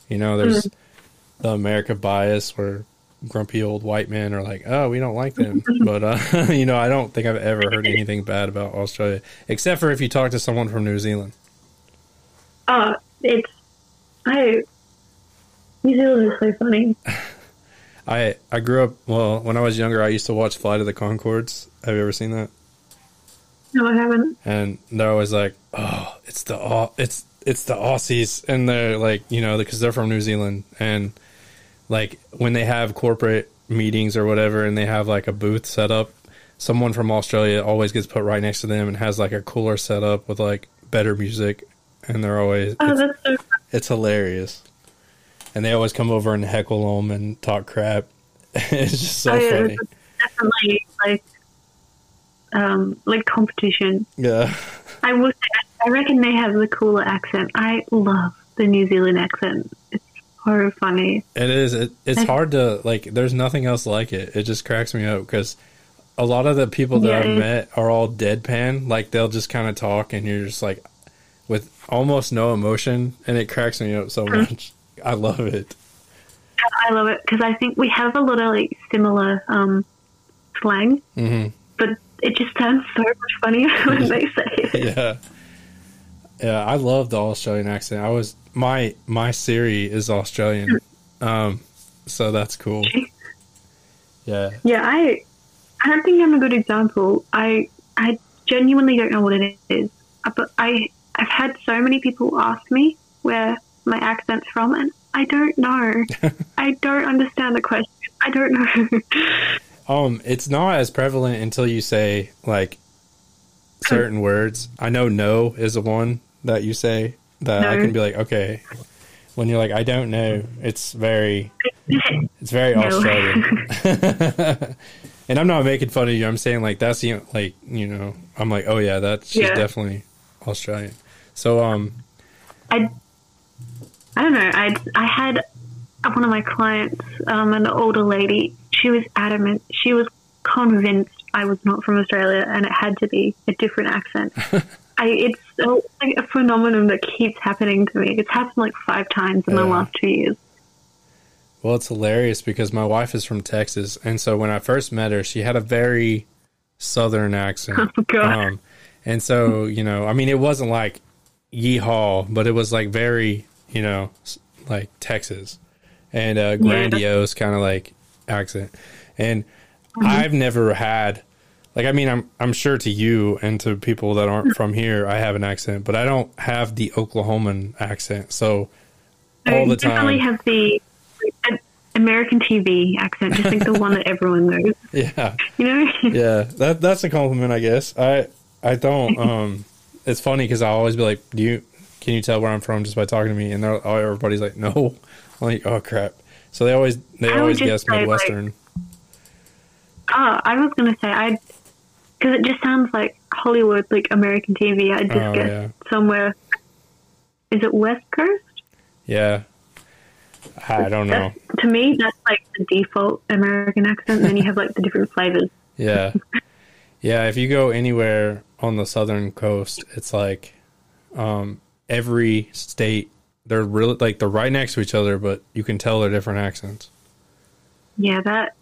You know, there's mm-hmm. the America bias where grumpy old white men are like, "Oh, we don't like them," mm-hmm. but uh, you know, I don't think I've ever heard anything bad about Australia, except for if you talk to someone from New Zealand. Oh, it's I. New Zealand is so funny. I I grew up well when I was younger. I used to watch Flight of the Conchords. Have you ever seen that? No, I haven't. And they're always like, "Oh, it's the it's it's the Aussies," and they're like, you know, because they're from New Zealand, and like when they have corporate meetings or whatever, and they have like a booth set up, someone from Australia always gets put right next to them and has like a cooler setup with like better music, and they're always Oh, it's, that's so. it's hilarious. And they always come over and heckle them and talk crap. it's just so oh, yeah, funny. definitely like um like competition. Yeah. I will. Say, I reckon they have the cooler accent. I love the New Zealand accent. It's so funny. It is. It, it's hard to like. There's nothing else like it. It just cracks me up because a lot of the people that Yeah, I've met are all deadpan. Like they'll just kind of talk, and you're just like with almost no emotion, and it cracks me up so much. I love it. I love it because I think we have a lot of like similar um slang, hmm but it just sounds so much funnier when they say it. Yeah. Yeah, I love the Australian accent. I was my my Siri is Australian, um, so that's cool. Yeah, Yeah, I I don't think I'm a good example. I I genuinely don't know what it is. Uh, But I I've had so many people ask me where my accent's from and I don't know. I don't understand the question. I don't know. Um, it's not as prevalent until you say like certain words. I know no is the one that you say that I can be like, okay. When you're like, I don't know, it's very it's very No. Australian. and I'm not making fun of you. I'm saying like that's the like, you know, I'm like, oh yeah, that she's Yeah. definitely Australian. So um I I don't know. I I had one of my clients, um, an older lady. She was adamant. She was convinced I was not from Australia, and it had to be a different accent. I it's so, like a phenomenon that keeps happening to me. It's happened like five times in the last two years. Well, it's hilarious because my wife is from Texas, and so when I first met her, she had a very southern accent. Oh, God. Um, and so you know, I mean, it wasn't like yeehaw, but it was like very, you know, like Texas and uh, grandiose kind of like accent. And I've never had, like, I mean, I'm I'm sure to you and to people that aren't from here, I have an accent, but I don't have the Oklahoman accent. So all the I definitely time, have the American TV accent. Just like the one that everyone knows. yeah. You know? yeah, that that's a compliment, I guess. I I don't. Um, it's funny because I always be like, "Do you can you tell where I'm from just by talking to me?" And they're, everybody's like, "No." I'm like, "Oh crap!" So they always they I always guess say, like, Midwestern. Oh, I was gonna say I, because it just sounds like Hollywood, like American TV. I just Oh, guess yeah. somewhere. Is it West Coast? yeah, I don't know. That's, to me, that's like the default American accent. and then you have like the different flavors. Yeah, yeah. If you go anywhere on the southern coast, it's like um, every state they're really like they're right next to each other, but you can tell they're different accents. Yeah, that.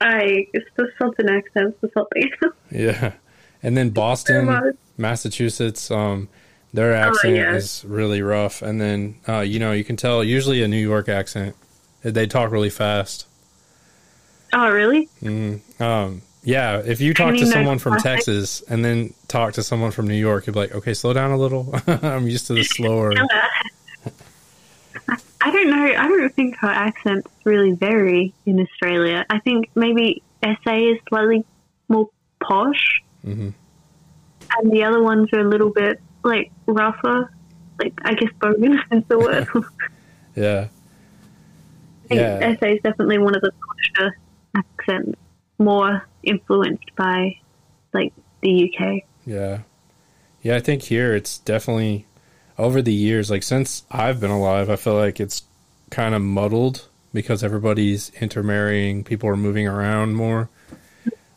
I it's the southern accents or something. Yeah. And then Boston. Massachusetts, um, their accent yeah. is really rough. And then, uh, you know, you can tell usually a New York accent. They talk really fast. oh, really? Um, yeah, if you talk to someone from? Texas and then talk to someone from New York, you'd be like, okay, slow down a little. I'm used to the slower. I don't know. I don't think her accents really vary in Australia. I think maybe SA is slightly more posh. Mhm. and the other ones are a little bit like rougher. Like I guess bogan is the word. Yeah. I think Yeah. SA is definitely one of the Scottish accents more influenced by like the UK. Yeah. Yeah, I think here it's definitely over the years, like since I've been alive, I feel like it's kind of muddled because everybody's intermarrying, people are moving around more.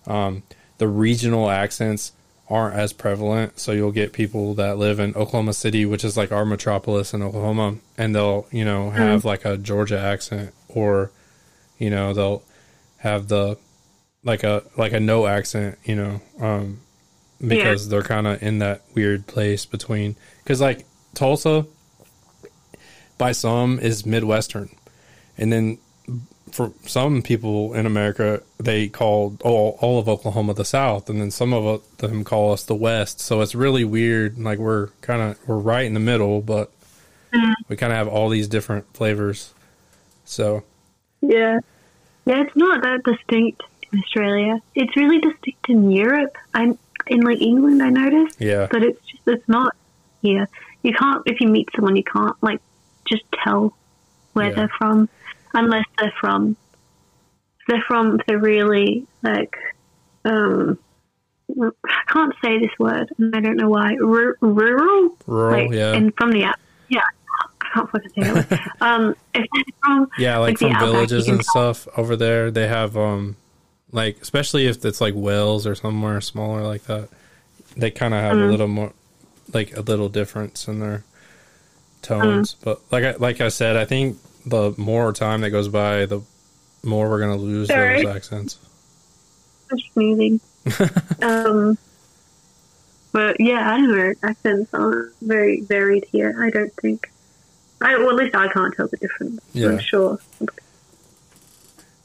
Um, the regional accents aren't as prevalent, so you'll get people that live in Oklahoma City, which is like our metropolis in Oklahoma, and they'll, you know, have like a Georgia accent or you know, they'll have the like a like a no accent, you know, um because they're kind of in that weird place between because like Tulsa by some is Midwestern, and then for some people in America they call all all of Oklahoma the South, and then some of them call us the West. So it's really weird. Like we're kind of we're right in the middle, but we kind of have all these different flavors. So Yeah. Yeah, it's not that distinct in Australia. It's really distinct in Europe. I'm in like England I noticed. yeah, But it's just it's not here. You can't if you meet someone you can't like just tell where Yeah. they're from unless they're from they're from they're really like um I can't say this word and I don't know why. R- rural? rural. like yeah, and from the out yeah. I can't fucking say that word. um if they're from Yeah, like, like from villages and stuff over there, they have um like especially if it's like Wells or somewhere smaller like that, they kind of have Mm. a little more like a little difference in their tones. Mm. But like I like I said, I think the more time that goes by, the more we're gonna lose Sorry. those accents. I'm um, but yeah, I don't know. Accents aren't very varied here. I don't think. I, well, at least I can't tell the difference. Yeah. I'm sure.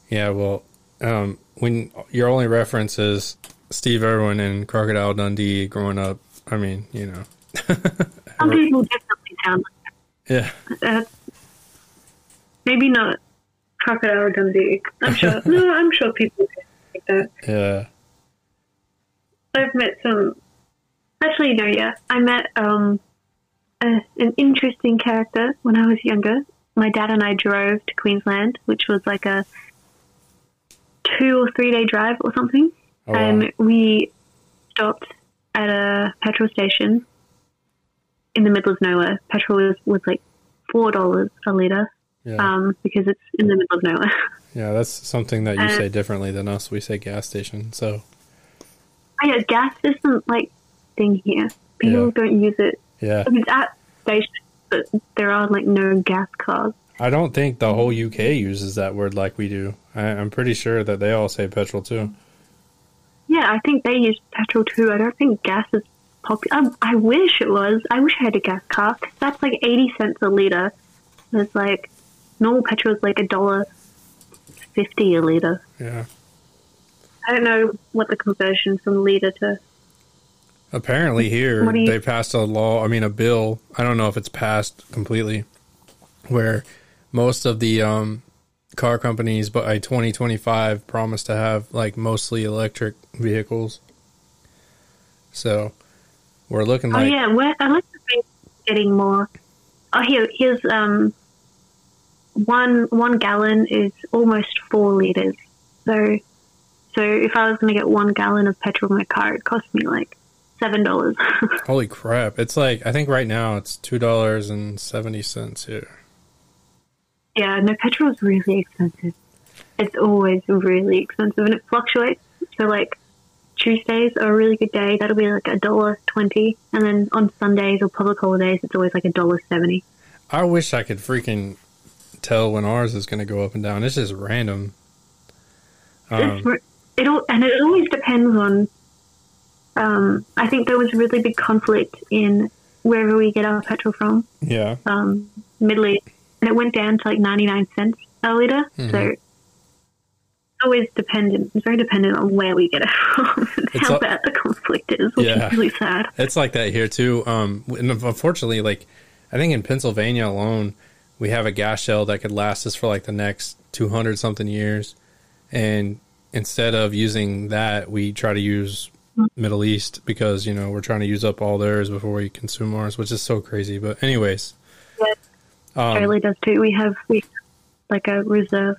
Yeah, well, um, when your only reference is Steve Irwin and Crocodile Dundee growing up, I mean, you know, Some people definitely sound yeah, like that. Maybe not Crocodile Dundee. I'm sure. no, I'm sure people like that. yeah, I've met some. Actually, no, yeah. I met um, a, an interesting character when I was younger. My dad and I drove to Queensland, which was like a two or three day drive or something. Oh, wow. and we stopped at a petrol station in the middle of nowhere. Petrol was, was like $4 a litre yeah. um, because it's in the middle of nowhere. Yeah, that's something that you Uh, say differently than us. We say gas station. So oh, yeah, gas isn't like thing here. People Yeah. don't use it yeah, I mean, it's at stations, but there are like no gas cars. I don't think the whole UK uses that word like we do. I, I'm pretty sure that they all say petrol too. Yeah, I think they use petrol too. I don't think gas is popular. Um, I wish it was. I wish I had a gas car 'cause that's like eighty cents a liter. It's like normal petrol is like a dollar fifty a liter. Yeah. I don't know what the conversion from liter to. Apparently here you- they passed a law. I mean, a bill. I don't know if it's passed completely, where most of the um, car companies by 2025 promise to have like mostly electric vehicles. So we're looking oh like yeah, where electric vehicles getting more. Oh here, here's um, one one gallon is almost four liters. So, so if I was going to get one gallon of petrol in my car, it cost me like seven dollars. holy crap! It's like I think right now it's two dollars and seventy cents here. Yeah, no, petrol is really expensive. It's always really expensive, and it fluctuates. So like Tuesdays are a really good day. That'll be like a dollar twenty, and then on Sundays or public holidays, it's always like a dollar seventy. I wish I could freaking tell when ours is going to go up and down. It's just random. Um, It's- it all and it always depends on. Um, I think there was really big conflict in wherever we get our petrol from, yeah, um, Middle East, and it went down to like ninety nine cents a liter. Mhm. So always dependent. It's very dependent on where we get it from and It's how bad the conflict is, which Yeah. is really sad. It's like that here too. Um, and unfortunately, like I think in Pennsylvania alone, we have a gas shell that could last us for like the next two hundred something years, and instead of using that, we try to use Middle East because you know we're trying to use up all theirs before we consume ours, which is so crazy. But anyways. Um, Australia does too. We have we like a reserve,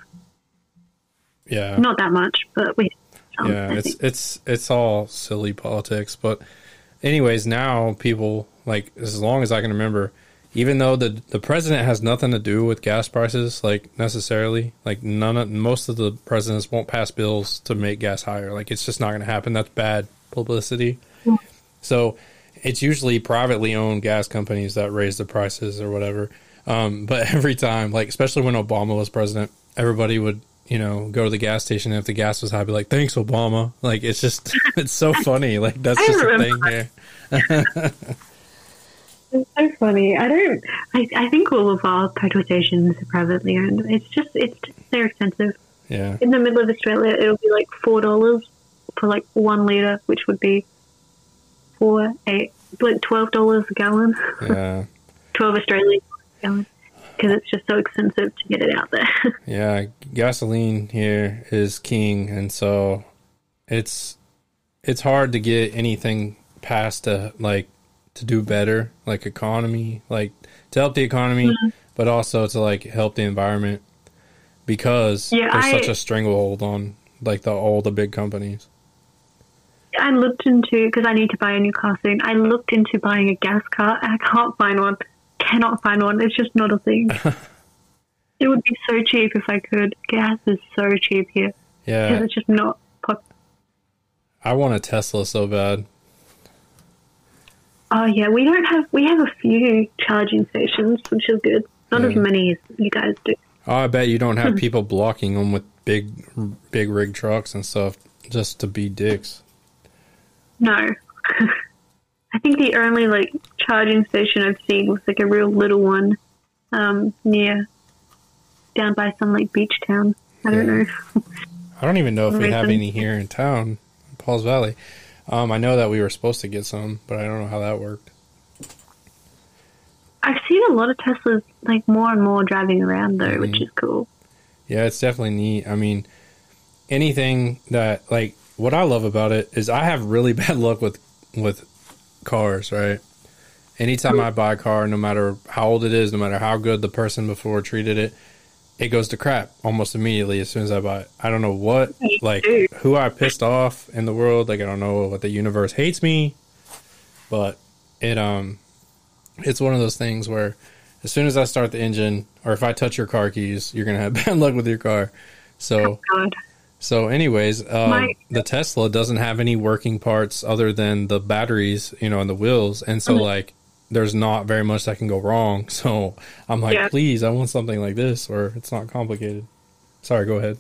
yeah, not that much, but we. some, yeah, I it's think. it's it's all silly politics. But anyways, now people like as long as I can remember, even though the the president has nothing to do with gas prices, like necessarily, like none of most of the presidents won't pass bills to make gas higher. Like it's just not going to happen. That's bad publicity. So it's usually privately owned gas companies that raise the prices or whatever. Um, but every time, like especially when Obama was president, everybody would you know go to the gas station and if the gas was high, be like, "Thanks, Obama." Like it's just it's so funny. Like that's just a thing here. It's so funny. I don't. I, I think all of our petrol stations are privately owned. It's just it's they're expensive. Yeah, In the middle of Australia, it'll be like four dollars for like one liter, which would be four eight like twelve dollars a gallon, yeah, twelve Australian a gallon, because it's just so expensive to get it out there. yeah. Gasoline here is king, and so it's it's hard to get anything past to like to do better, like economy, like to help the economy, Mm-hmm. but also to like help the environment because Yeah, there's I- such a stranglehold on like the all the big companies. I looked into because I need to buy a new car soon. I looked into buying a gas car, I can't find one. Cannot find one. It's just not a thing. it would be so cheap if I could. Gas is so cheap here Yeah. because it's just not popular. I want a Tesla so bad. Oh yeah, we don't have. We have a few charging stations, which is good. Not as many as you guys do. Oh, I bet you don't have Hmm. people blocking them with big, big rig trucks and stuff just to be dicks. No. I think the only like charging station I've seen was like a real little one um, near down by some like beach town. I don't Yeah. know. I don't even know if we have any here in town, Pauls Valley. Um, I know that we were supposed to get some, but I don't know how that worked. I've seen a lot of Teslas like more and more driving around though, which Mhm. is cool. Yeah, it's definitely neat. I mean, anything that like what I love about it is I have really bad luck with with cars, right? Anytime I buy a car, no matter how old it is, no matter how good the person before treated it, it goes to crap almost immediately as soon as I buy it. I don't know what like who I pissed off in the world. Like I don't know what the universe hates me, but it um it's one of those things where as soon as I start the engine or if I touch your car keys, you're gonna have bad luck with your car. So God. So anyways, um, My- the Tesla doesn't have any working parts other than the batteries, you know, and the wheels, and so Mhm. like there's not very much that can go wrong. So I'm like, Yeah. please, I want something like this, or it's not complicated. Sorry, go ahead.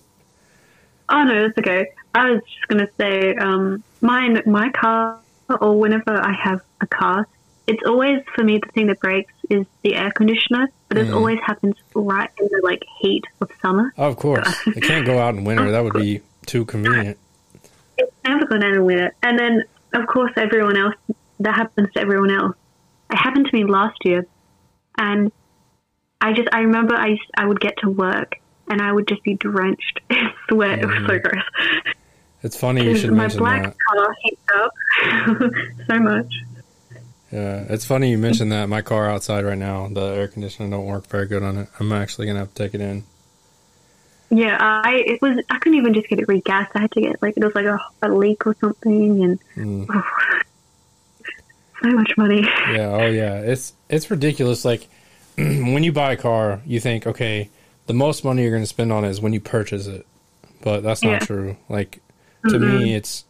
Oh no, that's okay. I was just gonna say, um, mine, my car, or whenever I have a car, it's always for me the thing that breaks is the air conditioner, but it Mm. always happens right in the like heat of summer. Oh, of course, it can't go out in winter. That would be too convenient. It's never gone out with it. And then, of course, everyone else that happens to everyone else. It happened to me last year, and I just I remember I used, I would get to work and I would just be drenched in sweat. It was so gross. It's funny you should my mention black that. car heats up so much. Yeah, it's funny you mentioned that. My car outside right now, the air conditioner don't work very good on it. I'm actually gonna have to take it in. Yeah, I it was I couldn't even just get it regassed. I had to get like it was like a, a leak or something, and Mm. so much money. Yeah, oh yeah. It's it's ridiculous. Like when you buy a car, you think, okay, the most money you're going to spend on it is when you purchase it, but that's not Yeah. true. Like to me, it's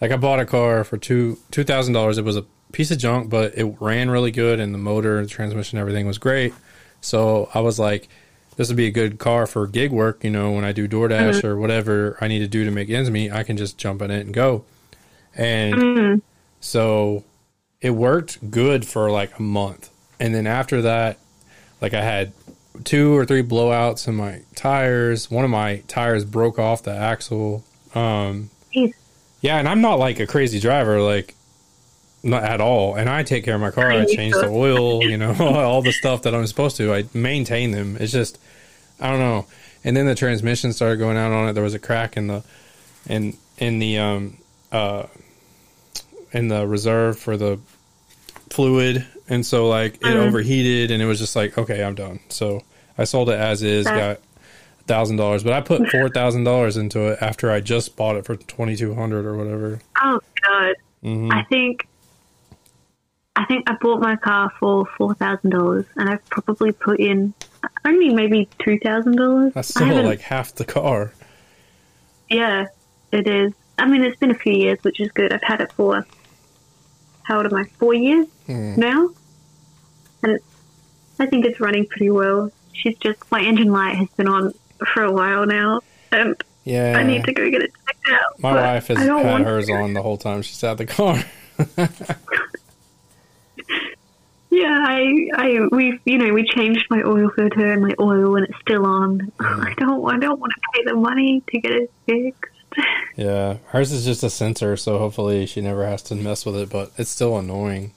like I bought a car for two two thousand dollars. It was a piece of junk, but it ran really good, and the motor, the transmission, everything was great. So I was like, this would be a good car for gig work. You know, when I do DoorDash or whatever I need to do to make ends meet, I can just jump in it and go. And Mm. so it worked good for like a month. And then after that, like I had two or three blowouts in my tires. One of my tires broke off the axle. Um, yeah, and I'm not like a crazy driver, like not at all. And I take care of my car. I change the oil, you know, all the stuff that I'm supposed to. I maintain them. It's just I don't know. And then the transmission started going out on it. There was a crack in the in in the um uh in the reserve for the fluid, and so like it Mhm. overheated, and it was just like, okay, I'm done. So I sold it as is, got thousand dollars, but I put four thousand dollars into it after I just bought it for twenty two hundred or whatever. Oh god. hmm I think I think I bought my car for four thousand dollars, and I've probably put in only maybe two thousand dollars. That's still like half the car. yeah, it is. I mean, it's been a few years, which is good. I've had it for how old am I? Four years Hmm. now, and I think it's running pretty well. She's just my engine light has been on for a while now, and Yeah, I need to go get it checked out. my wife has had hers to. on the whole time she's had the car. Yeah, I, I, we, you know, we changed my oil filter and my oil, and it's still on. Mm. I don't, I don't want to pay the money to get it fixed. Yeah, hers is just a sensor, so hopefully she never has to mess with it. But it's still annoying.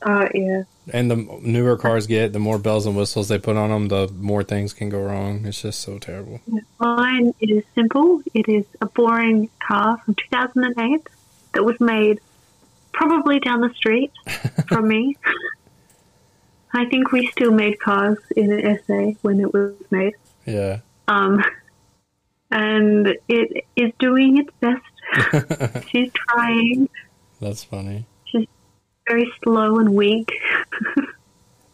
Uh, yeah. And the newer cars get, the more bells and whistles they put on them, the more things can go wrong. It's just so terrible. Mine is simple. It is a boring car from 2008 that was made probably down the street from me. I think we still made cars in an SA when it was made. Yeah. Um, and it is doing its best. She's trying. That's funny. She's very slow and weak.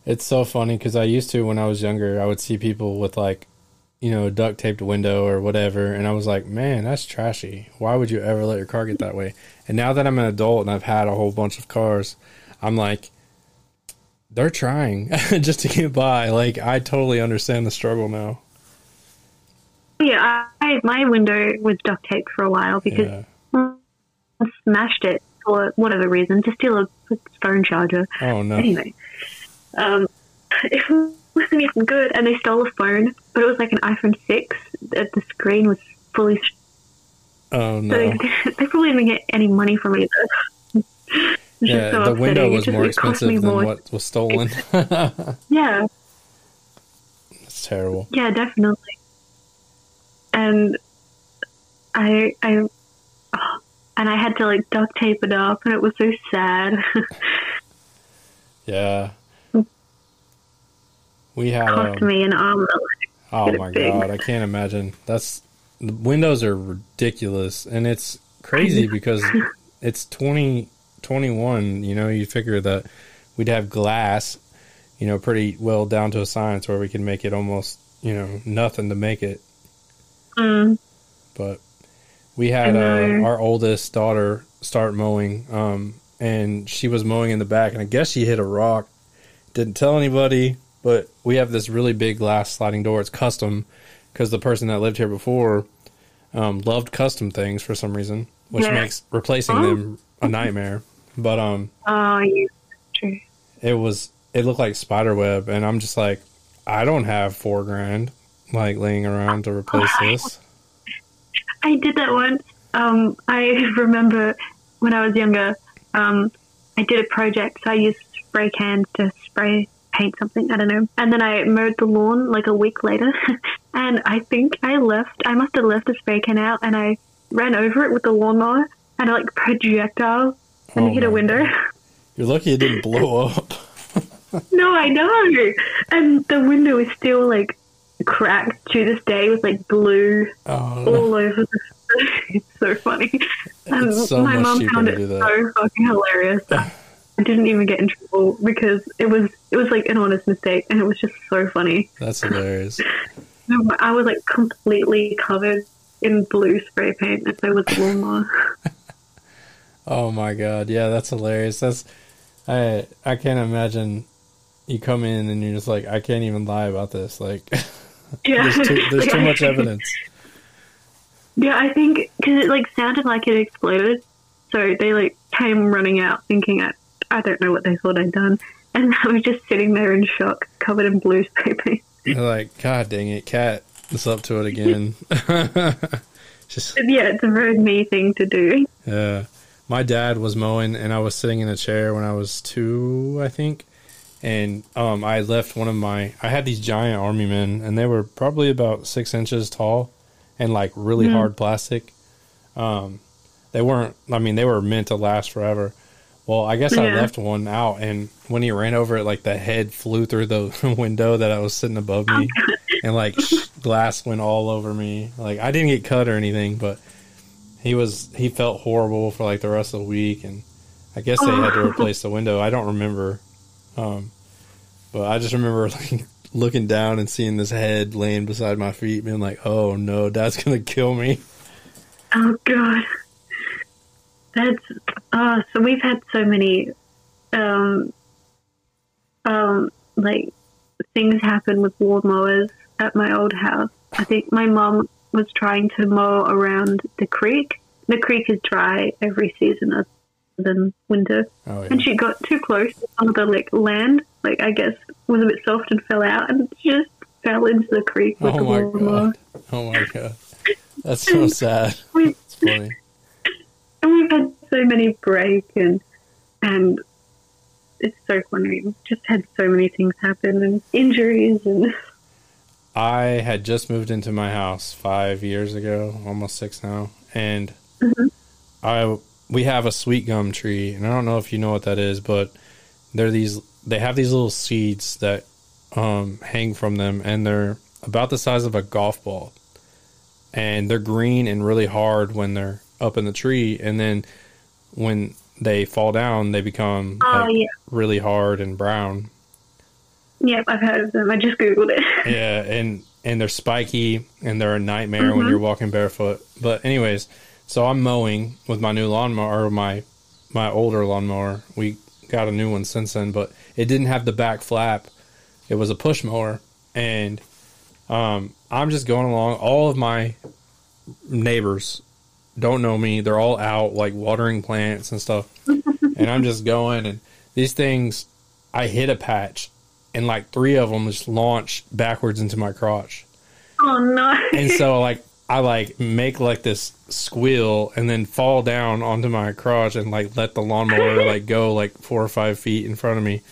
It's so funny because I used to when I was younger, I would see people with like, you know, a duct taped window or whatever, and I was like, man, that's trashy. Why would you ever let your car get that way? And now that I'm an adult and I've had a whole bunch of cars, I'm like, they're trying just to get by. Like, I totally understand the struggle now. Yeah, I, my window was duct taped for a while because Yeah. I smashed it for whatever reason to steal a phone charger. Oh no. Anyway, um, it wasn't even good, and they stole a phone, but it was like an iPhone 6. The the screen was fully. Oh So no. they, they probably didn't get any money from it. Yeah, so the window upsetting. It was just- more expensive than more. what was stolen. Yeah, It's terrible. yeah, definitely. And I, I, oh, and I had to like duct tape it up, and it was so sad. Yeah. We had cost um, me an arm. Oh my god, I can't imagine. That's the windows are ridiculous and it's crazy because it's 2021, you know, you figure that we'd have glass, you know, pretty well down to a science where we can make it almost, you know, nothing to make it. Mm, But we had uh, our oldest daughter start mowing um and she was mowing in the back and I guess she hit a rock. Didn't tell anybody, but we have this really big glass sliding door. It's custom because the person that lived here before um, loved custom things for some reason, which Yeah. makes replacing Oh. them a nightmare. But um, oh, you true. it was it looked like spider web, and I'm just like, I don't have four grand like laying around to replace this. I did that once. Um, I remember when I was younger, um, I did a project. So I used spray cans to spray paint something. I don't know. And then I mowed the lawn like a week later. and I think I left, I must have left a spray can out and I ran over it with the lawnmower and I like projectile and Oh hit a window. You're lucky it didn't blow up. no, I know. And the window is still like cracked to this day with like blue Oh, no. all over the it's so funny. And It's um, so my mum found it so fucking hilarious. I didn't even get in trouble because it was it was like an honest mistake and it was just so funny. that's hilarious. Um, I was like completely covered in blue spray paint and so was lawnmower. Oh my god, yeah, that's hilarious. That's I I can't imagine you come in and you're just like I can't even lie about this. Like Yeah, there's too there's too much evidence. Yeah, I think because it like sounded like it exploded, so they like came running out thinking I I don't know what they thought I'd done, and I was just sitting there in shock, covered in blue paint. They're like, God dang it, cat is up to it again. just Yeah, it's a very me thing to do. yeah. My dad was mowing and I was sitting in a chair when I was two, I think. And um I left one of my I had these giant army men and they were probably about six inches tall and like really Mhm. hard plastic. Um they weren't. I mean, they were meant to last forever. Well, I guess I left one out, and when he ran over it, like the head flew through the window that I was sitting above me, and like glass went all over me. Like I didn't get cut or anything, but he was he felt horrible for like the rest of the week, and I guess they had to replace the window. I don't remember, um, but I just remember like looking down and seeing this head laying beside my feet, being like, "Oh no, Dad's gonna kill me." Oh god. That's uh so we've had so many um um like things happen with lawnmowers at my old house. I think my mom was trying to mow around the creek. The creek is dry every season other than winter. Oh yeah. And she got too close to some of the like land, like I guess was a bit soft and fell out and she just fell into the creek with Oh the lawnmower. god. Oh my god. That's so sad. We- It's funny. And we've had so many break and and it's so funny. We've just had so many things happen and injuries and I had just moved into my house five years ago, almost six now, and Mhm. I we have a sweet gum tree, and I don't know if you know what that is, but they're these they have these little seeds that um, hang from them, and they're about the size of a golf ball, and they're green and really hard when they're up in the tree, and then when they fall down, they become oh like, yeah, really hard and brown. Yeah, I've heard of them. I just googled it. Yeah, and and they're spiky and they're a nightmare when Mhm. you're walking barefoot. But anyways, so I'm mowing with my new lawnmower or my my older lawnmower. We got a new one since then, but it didn't have the back flap. It was a push mower and um I'm just going along all of my neighbors don't know me. They're all out like watering plants and stuff. and I'm just going and these things I hit a patch and like three of them just launch backwards into my crotch. Oh no! And so like I like make like this squeal and then fall down onto my crotch and like let the lawnmower like go like four or five feet in front of me.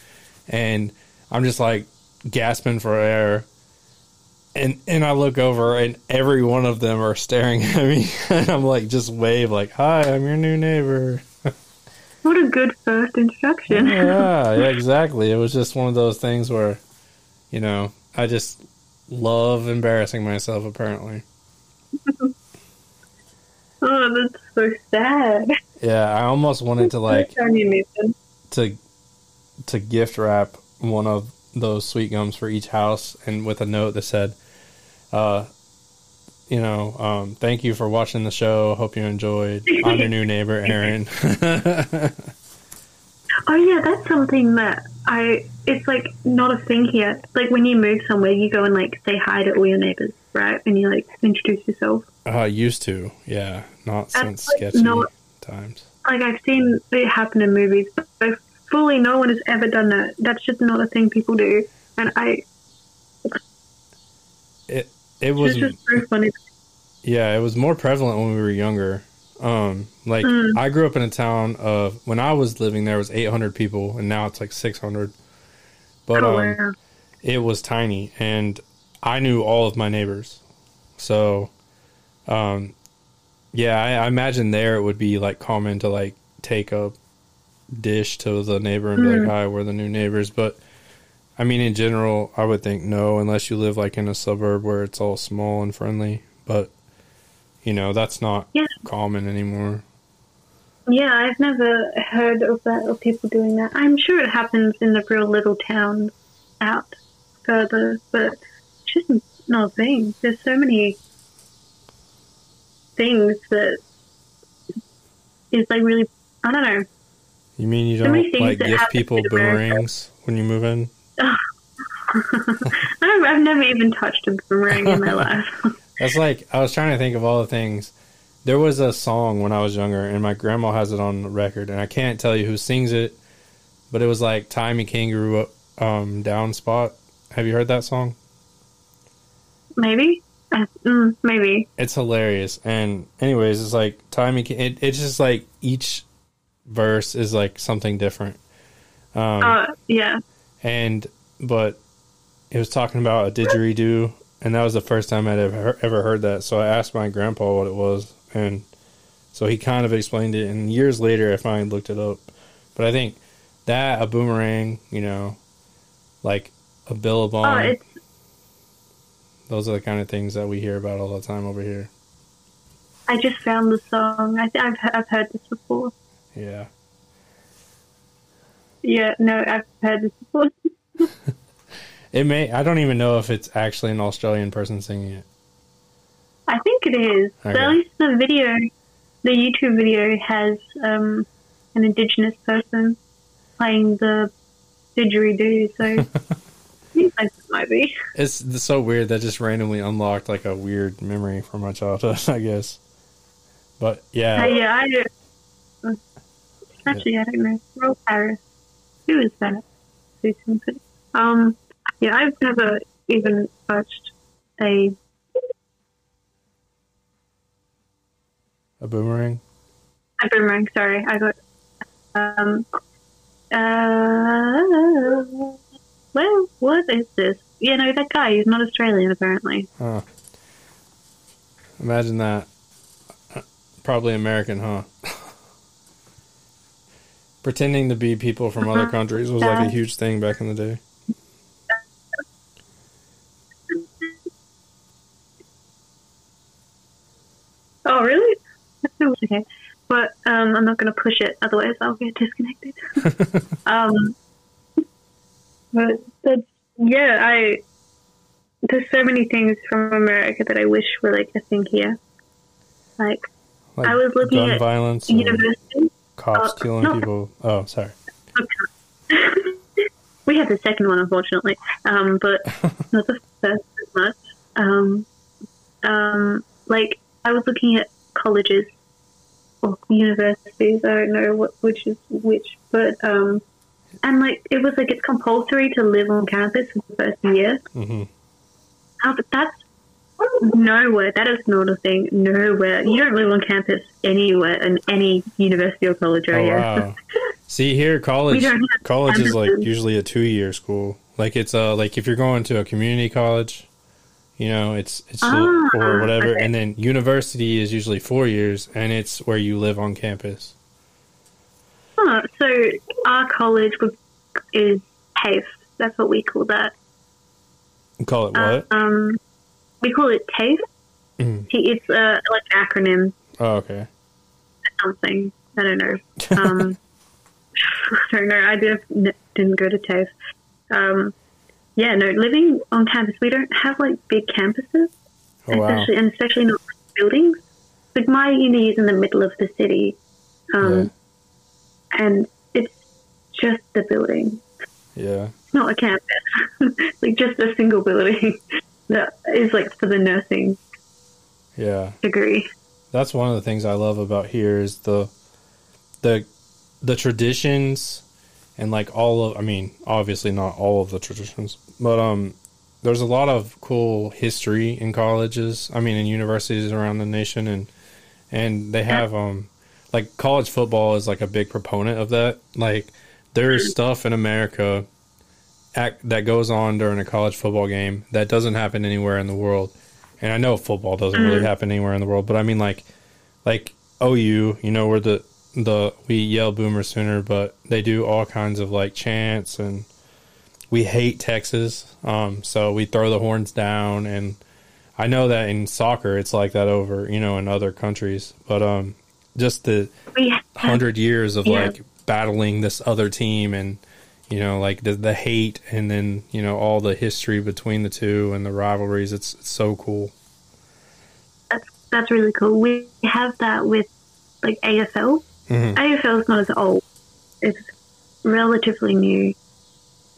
And I'm just like gasping for air. And and I look over and every one of them are staring at me and I'm like just wave like, Hi, I'm your new neighbor. What a good first introduction. yeah, yeah, exactly. It was just one of those things where, you know, I just love embarrassing myself. Apparently, Oh, that's so sad. yeah. I almost wanted to like Don't you, Nathan? to to gift wrap one of those sweet gums for each house, and with a note that said, uh, you know, um, thank you for watching the show. Hope you enjoyed. I'm your new neighbor, Aaron. Oh yeah, that's something that I. It's like not a thing here. Like when you move somewhere, you go and like say hi to all your neighbors, right? And you like introduce yourself. uh, used to, yeah, not since like sketchy not- times. Like I've seen it happen in movies, but but fully no one has ever done that. That's just not a thing people do. And I, It was funny. Yeah, it was more prevalent when we were younger. Um, like Mm. I grew up in a town of when I was living there was 800 people, and now it's like 600. But oh, um, wow. it was tiny, and I knew all of my neighbors. So, um, yeah, I, I imagine there it would be like common to like take a dish to the neighbor and be Mm. like, "Hi, we're the new neighbors." But I mean, in general, I would think no, unless you live like in a suburb where it's all small and friendly. But you know, that's not Yeah. common anymore. Yeah, I've never heard of that or people doing that. I'm sure it happens in the real little towns out further, but it's just not a thing. There's so many things that is like really, I don't know. You mean you don't like give people boomerangs when you move in? I've, never even touched a boomerang in my life. That's like I was trying to think of all the things. There was a song when I was younger, and my grandma has it on record, and I can't tell you who sings it, but it was like "Tie Me Kangaroo um, Down Spot." Have you heard that song? maybe? Uh, mm, maybe. It's hilarious. And anyways, it's like "Tie Me." Ca- It, it's just like each verse is like something different. Um, Uh, yeah. And but it was talking about a didgeridoo, and that was the first time I'd ever ever heard that. So I asked my grandpa what it was, and So he kind of explained it, and years later, I finally looked it up. But I think that a boomerang, you know, like a billabong, Oh, those are the kind of things that we hear about all the time over here. I just found the song. I th- I've I've heard this before. Yeah. Yeah, no, I've heard this before. It may. I don't even know if it's actually an Australian person singing it. I think it is. Okay. At least the video, the YouTube video has um, an indigenous person playing the didgeridoo. So I think it might be. It's, so weird that just randomly unlocked like a weird memory from my childhood. I guess. But yeah, Uh, yeah, I don't. Actually, I don't know. Rolf Harris. Who is that? Who sings it? Um, yeah, I've never even watched a. a boomerang. A boomerang. Sorry, I got. Um. Uh. Well, what is this? You know that guy. He's not Australian, apparently. Huh. Imagine that. Probably American, huh? Pretending to be people from other Uh-huh. countries was like a huge thing back in the day. Oh, really? okay. But um, I'm not going to push it, otherwise I'll get disconnected. um, but that's, yeah, I there's so many things from America that I wish were like a thing here. Like Like I was looking at violence, and university. Cops uh, killing no. people. Oh, sorry. we had the second one, unfortunately, um, but not the first as much. Um, um, like I was looking at colleges or universities. I don't know what which is which, but um, and like it was like it's compulsory to live on campus for the first year. hmm Oh, but that's nowhere. That is not a thing. Nowhere. You don't live on campus anywhere in any university or college Oh area. wow. See here, college We college is like usually a two year school. Like it's uh like if you're going to a community college, you know, it's it's Ah, or whatever, okay. and then university is usually four years, and it's where you live on campus. Huh, so our college is TAFE. That's what we call that. You call it what? Um, we call it TAFE. T- It's uh, like an acronym Oh, okay. something. I don't know. Um, I don't know. I did, didn't go to TAFE. Um, yeah, no, living on campus, we don't have like big campuses, Oh wow. especially and especially not buildings. Like my uni is in the middle of the city, um, and it's just the building. Yeah. It's not a campus, like just a single building that is like for the nursing Yeah. degree. That's one of the things I love about here is the the the traditions and like all of I mean, obviously not all of the traditions, but um there's a lot of cool history in colleges, I mean in universities around the nation and and they have um like college football is like a big proponent of that. Like there's stuff in America act, that goes on during a college football game that doesn't happen anywhere in the world. And I know football doesn't really happen anywhere in the world, but I mean like like OU, you know, where the the we yell boomer sooner, but they do all kinds of like chants and we hate Texas. Um so we throw the horns down and I know that in soccer it's like that over, you know, in other countries. But um just the hundred years of Yeah. like battling this other team and you know like the the hate and then you know all the history between the two and the rivalries it's, it's so cool that's that's really cool. We have that with like AFL. Mhm. AFL is not as old; it's relatively new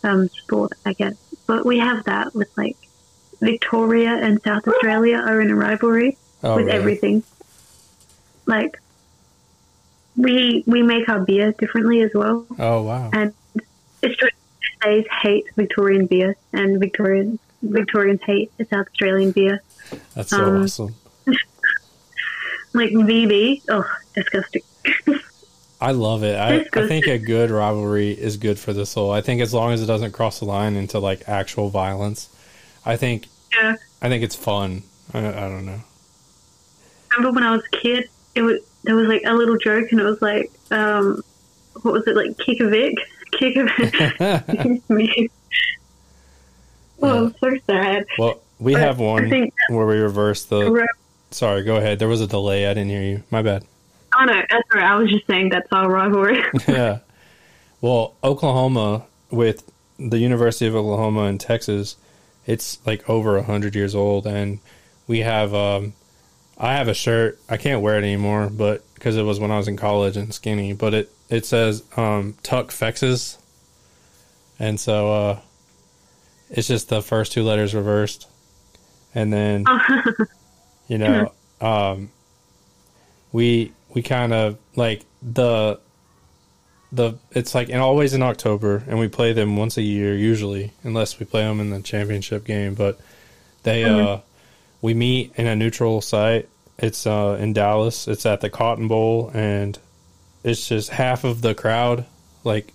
um, sport, I guess. But we have that with like Victoria and South Australia are in a rivalry oh, with really? everything. Like we we make our beer differently as well, oh wow and Australians hate Victorian beer, and Victorian Victorians hate South Australian beer. that's so um, awesome Like VB, oh, disgusting. i love it I, I think a good rivalry is good for the soul i think as long as it doesn't cross the line into like actual violence i think Yeah. i think it's fun i, I don't know remember when I was a kid, it was there was like a little joke, and it was like, um, what was it like? Kick a Vic, kick Vic. Me. Oh, so sad. well, we But have one where we reverse the. Sorry, go ahead. There was a delay. I didn't hear you. My bad. Oh no, that's right. I was just saying that's our rivalry. yeah. Well, Oklahoma with the University of Oklahoma and Texas, it's like over a hundred years old, and we have. Um, I have a shirt. I can't wear it anymore, but because it was when I was in college and skinny. But it it says um, Tuck Fexes, and so uh, it's just the first two letters reversed, and then you know um, we we kind of like the the it's like and always in October, and we play them once a year usually, unless we play them in the championship game. But they uh, we meet in a neutral site. It's uh, in Dallas. It's at the Cotton Bowl, and it's just half of the crowd, like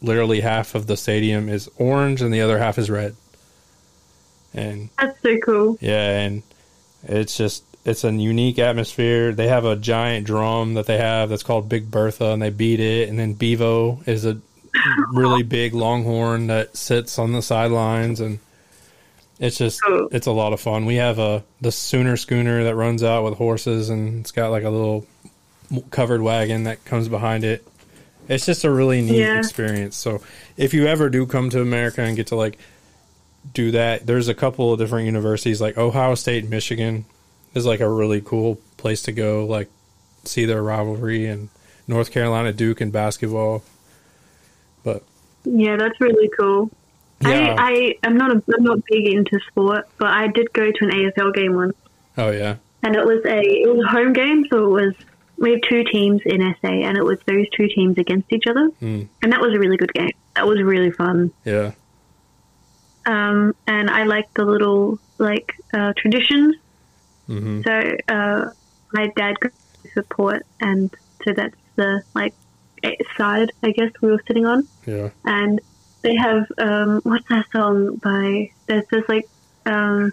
literally half of the stadium is orange, and the other half is red. And that's so cool. yeah, and it's just it's a unique atmosphere. They have a giant drum that they have that's called Big Bertha, and they beat it. And then Bevo is a really big longhorn that sits on the sidelines, and it's just Cool. it's a lot of fun. We have a the Sooner schooner that runs out with horses, and it's got like a little covered wagon that comes behind it. It's just a really neat Yeah. experience. So if you ever do come to America and get to like do that. There's a couple of different universities like Ohio State Michigan is like a really cool place to go, like see their rivalry and North Carolina Duke and basketball. But Yeah, that's really cool. Yeah. I, I am not a, I'm not big into sport, but I did go to an AFL game once, oh yeah. and it was a it was a home game, so it was we have two teams in SA, and it was those two teams against each other, Mm. and that was a really good game. That was really fun. Yeah. Um, and I like the little like uh, traditions. Mhm. So uh, my dad got support, and so that's the like side I guess we were sitting on. Yeah. and they have um, what's that song by? There's this like um,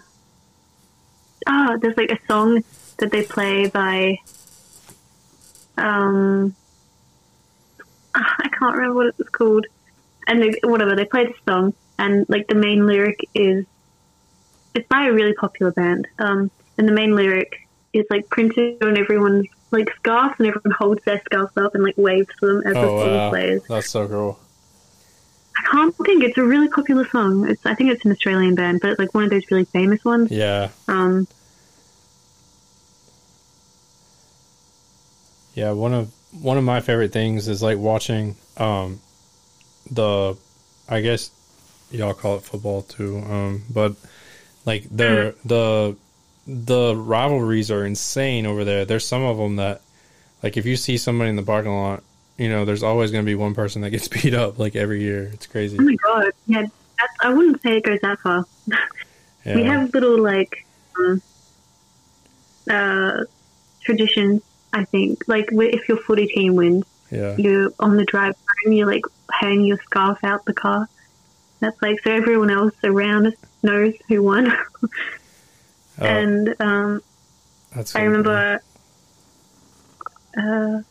ah, there's like a song that they play by um, ah, I can't remember what it was called, and they, whatever they play the song, and like the main lyric is it's by a really popular band, um, and the main lyric is like printed on everyone's like scarf, and everyone holds their scarves up and like waves to them as the Oh song wow. plays. That's so cool. I can't think. It's a really popular song. It's I think it's an Australian band, but it's like one of those really famous ones. Yeah. Um, Yeah, one of one of my favorite things is like watching um the I guess y'all call it football too. Um but like the the the rivalries are insane over there. There's some of them that like if you see somebody in the parking lot, you know, there's always going to be one person that gets beat up like every year. It's crazy. oh my god, yeah. I wouldn't say it goes that far. Yeah. We have little like um, uh, traditions. I think like if your footy team wins, yeah. you on the drive home, you like hang your scarf out the car. That's like so everyone else around us knows who won. Oh, and um, that's I remember uh,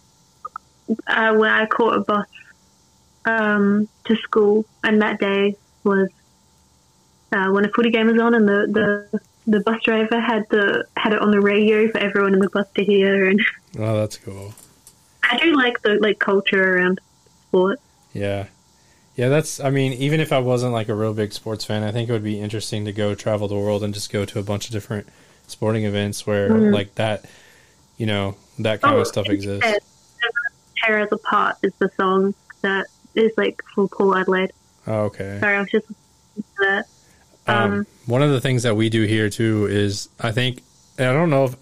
uh, when I caught a bus um, to school, and that day was uh, when a footy game was on, and the, the the bus driver had the had it on the radio for everyone in the bus to hear. And. Oh, that's cool. I do like the like culture around sport. Yeah. Yeah, that's I mean, even if I wasn't like a real big sports fan, I think it would be interesting to go travel the world and just go to a bunch of different sporting events where Mhm. like that, you know, that kind Oh, of stuff exists. Tear Us Apart is the song that is like for Port Adelaide. Oh, okay. Sorry, I was just that. Um, Um, one of the things that we do here too is I think I don't know if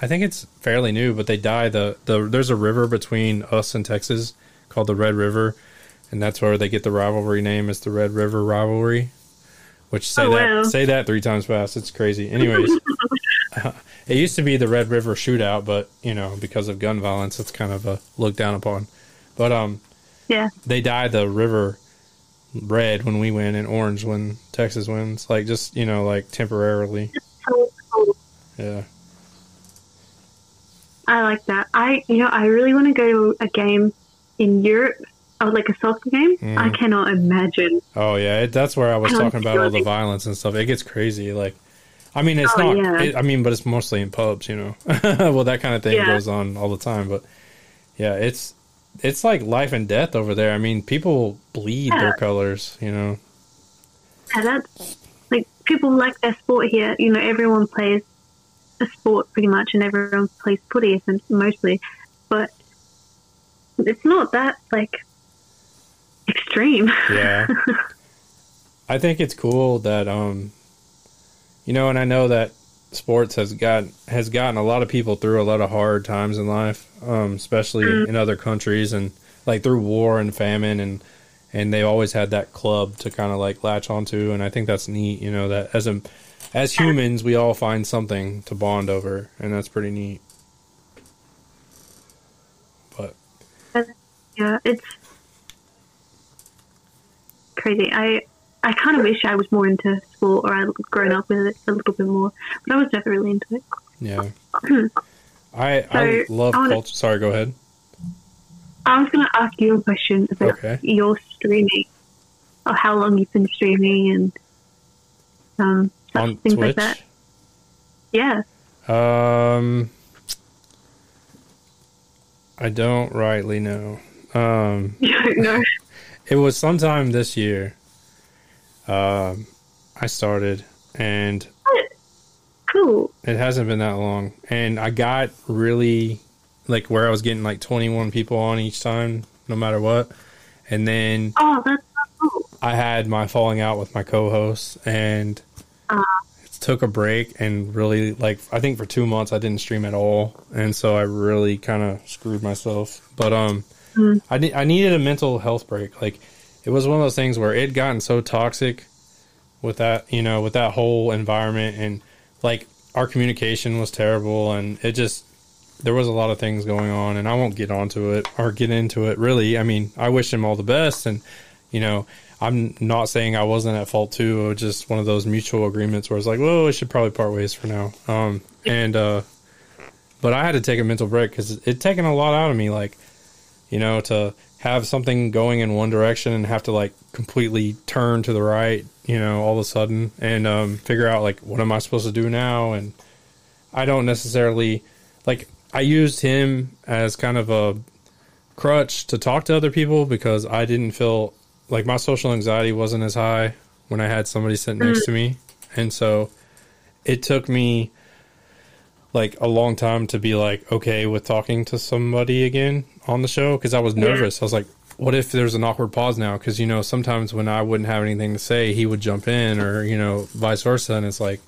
I think it's fairly new, but they dye the the there's a river between us and Texas called the Red River, and that's where they get the rivalry name. It's the Red River rivalry. Which say Oh, that wow. say that three times fast. It's crazy. Anyways, it used to be the Red River Shootout, but you know because of gun violence, it's kind of a looked down upon. But um, Yeah. they dye the river red when we win and orange when Texas wins. Like just you know like temporarily. Yeah. I like that. I, you know, I really want to go to a game in Europe, or like a soccer game. Mm. I cannot imagine. Oh yeah, it, that's where I was I talking about all the violence and stuff. It gets crazy. Like, I mean, it's Oh, not. yeah. It, I mean, but it's mostly in pubs, you know. well, that kind of thing Yeah. goes on all the time. But yeah, it's it's like life and death over there. I mean, people bleed their colors, you know. Yeah, that's like people like their sport here. You know, everyone plays a sport pretty much, and everyone plays footy mostly, but it's not that like extreme. Yeah. I think it's cool that um you know, and I know that sports has got has gotten a lot of people through a lot of hard times in life, um, especially in other countries and like through war and famine and and they always had that club to kind of like latch onto and I think that's neat, you know, that as a as humans we all find something to bond over and that's pretty neat. But yeah, it's crazy. I I kind of wish I was more into sport, or I'd grown up with it a little bit more, but I was never really into it. yeah. I I love I wanna- culture. Sorry, go ahead. I was going to ask you a question about Okay. your streaming, or how long you've been streaming, and um, such On things Twitch. like that. Yeah. Um, I don't rightly know. Um, know. it was sometime this year. Um, I started, and Cool. it hasn't been that long. And I got really like where I was getting like 21 people on each time, no matter what. And then Oh, that's so cool. I had my falling out with my co-host, and Uh. it took a break. And really, like I think for two months I didn't stream at all, and so I really kind of screwed myself. But um, Mm. I ne- I needed a mental health break. Like it was one of those things where it gotten so toxic with that, you know, with that whole environment, and like our communication was terrible, and it just there was a lot of things going on, and I won't get onto it or get into it. Really, I mean, I wish him all the best, and you know, I'm not saying I wasn't at fault too. It was just one of those mutual agreements where it's like, well, we should probably part ways for now. Um, and uh, but I had to take a mental break because it taken a lot out of me, like you know, to have something going in one direction and have to like completely turn to the right, you know, all of a sudden and um, figure out like what am I supposed to do now? And I don't necessarily like I used him as kind of a crutch to talk to other people because I didn't feel like my social anxiety wasn't as high when I had somebody sitting next to me. And so it took me like a long time to be like okay with talking to somebody again on the show because I was nervous. I was like, what if there's an awkward pause now? Because you know sometimes when I wouldn't have anything to say, he would jump in, or you know vice versa, and it's like,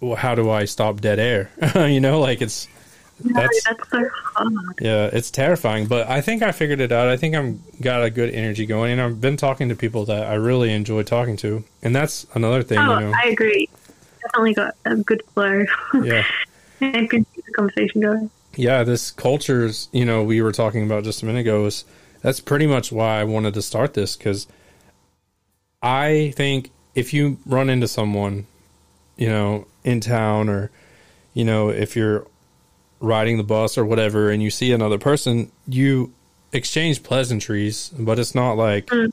well, how do I stop dead air? you know, like it's No, that's that's so hard. yeah, it's terrifying, but I think I figured it out. I think I'm got a good energy going, and I've been talking to people that I really enjoy talking to, and that's another thing. Oh, you know, I agree. Definitely got a good flow yeah. And the conversation going. yeah, this cultures, you know, we were talking about just a minute ago is that's pretty much why I wanted to start this because I think if you run into someone, you know, in town or, you know, if you're riding the bus or whatever and you see another person, you exchange pleasantries, but it's not like, mm.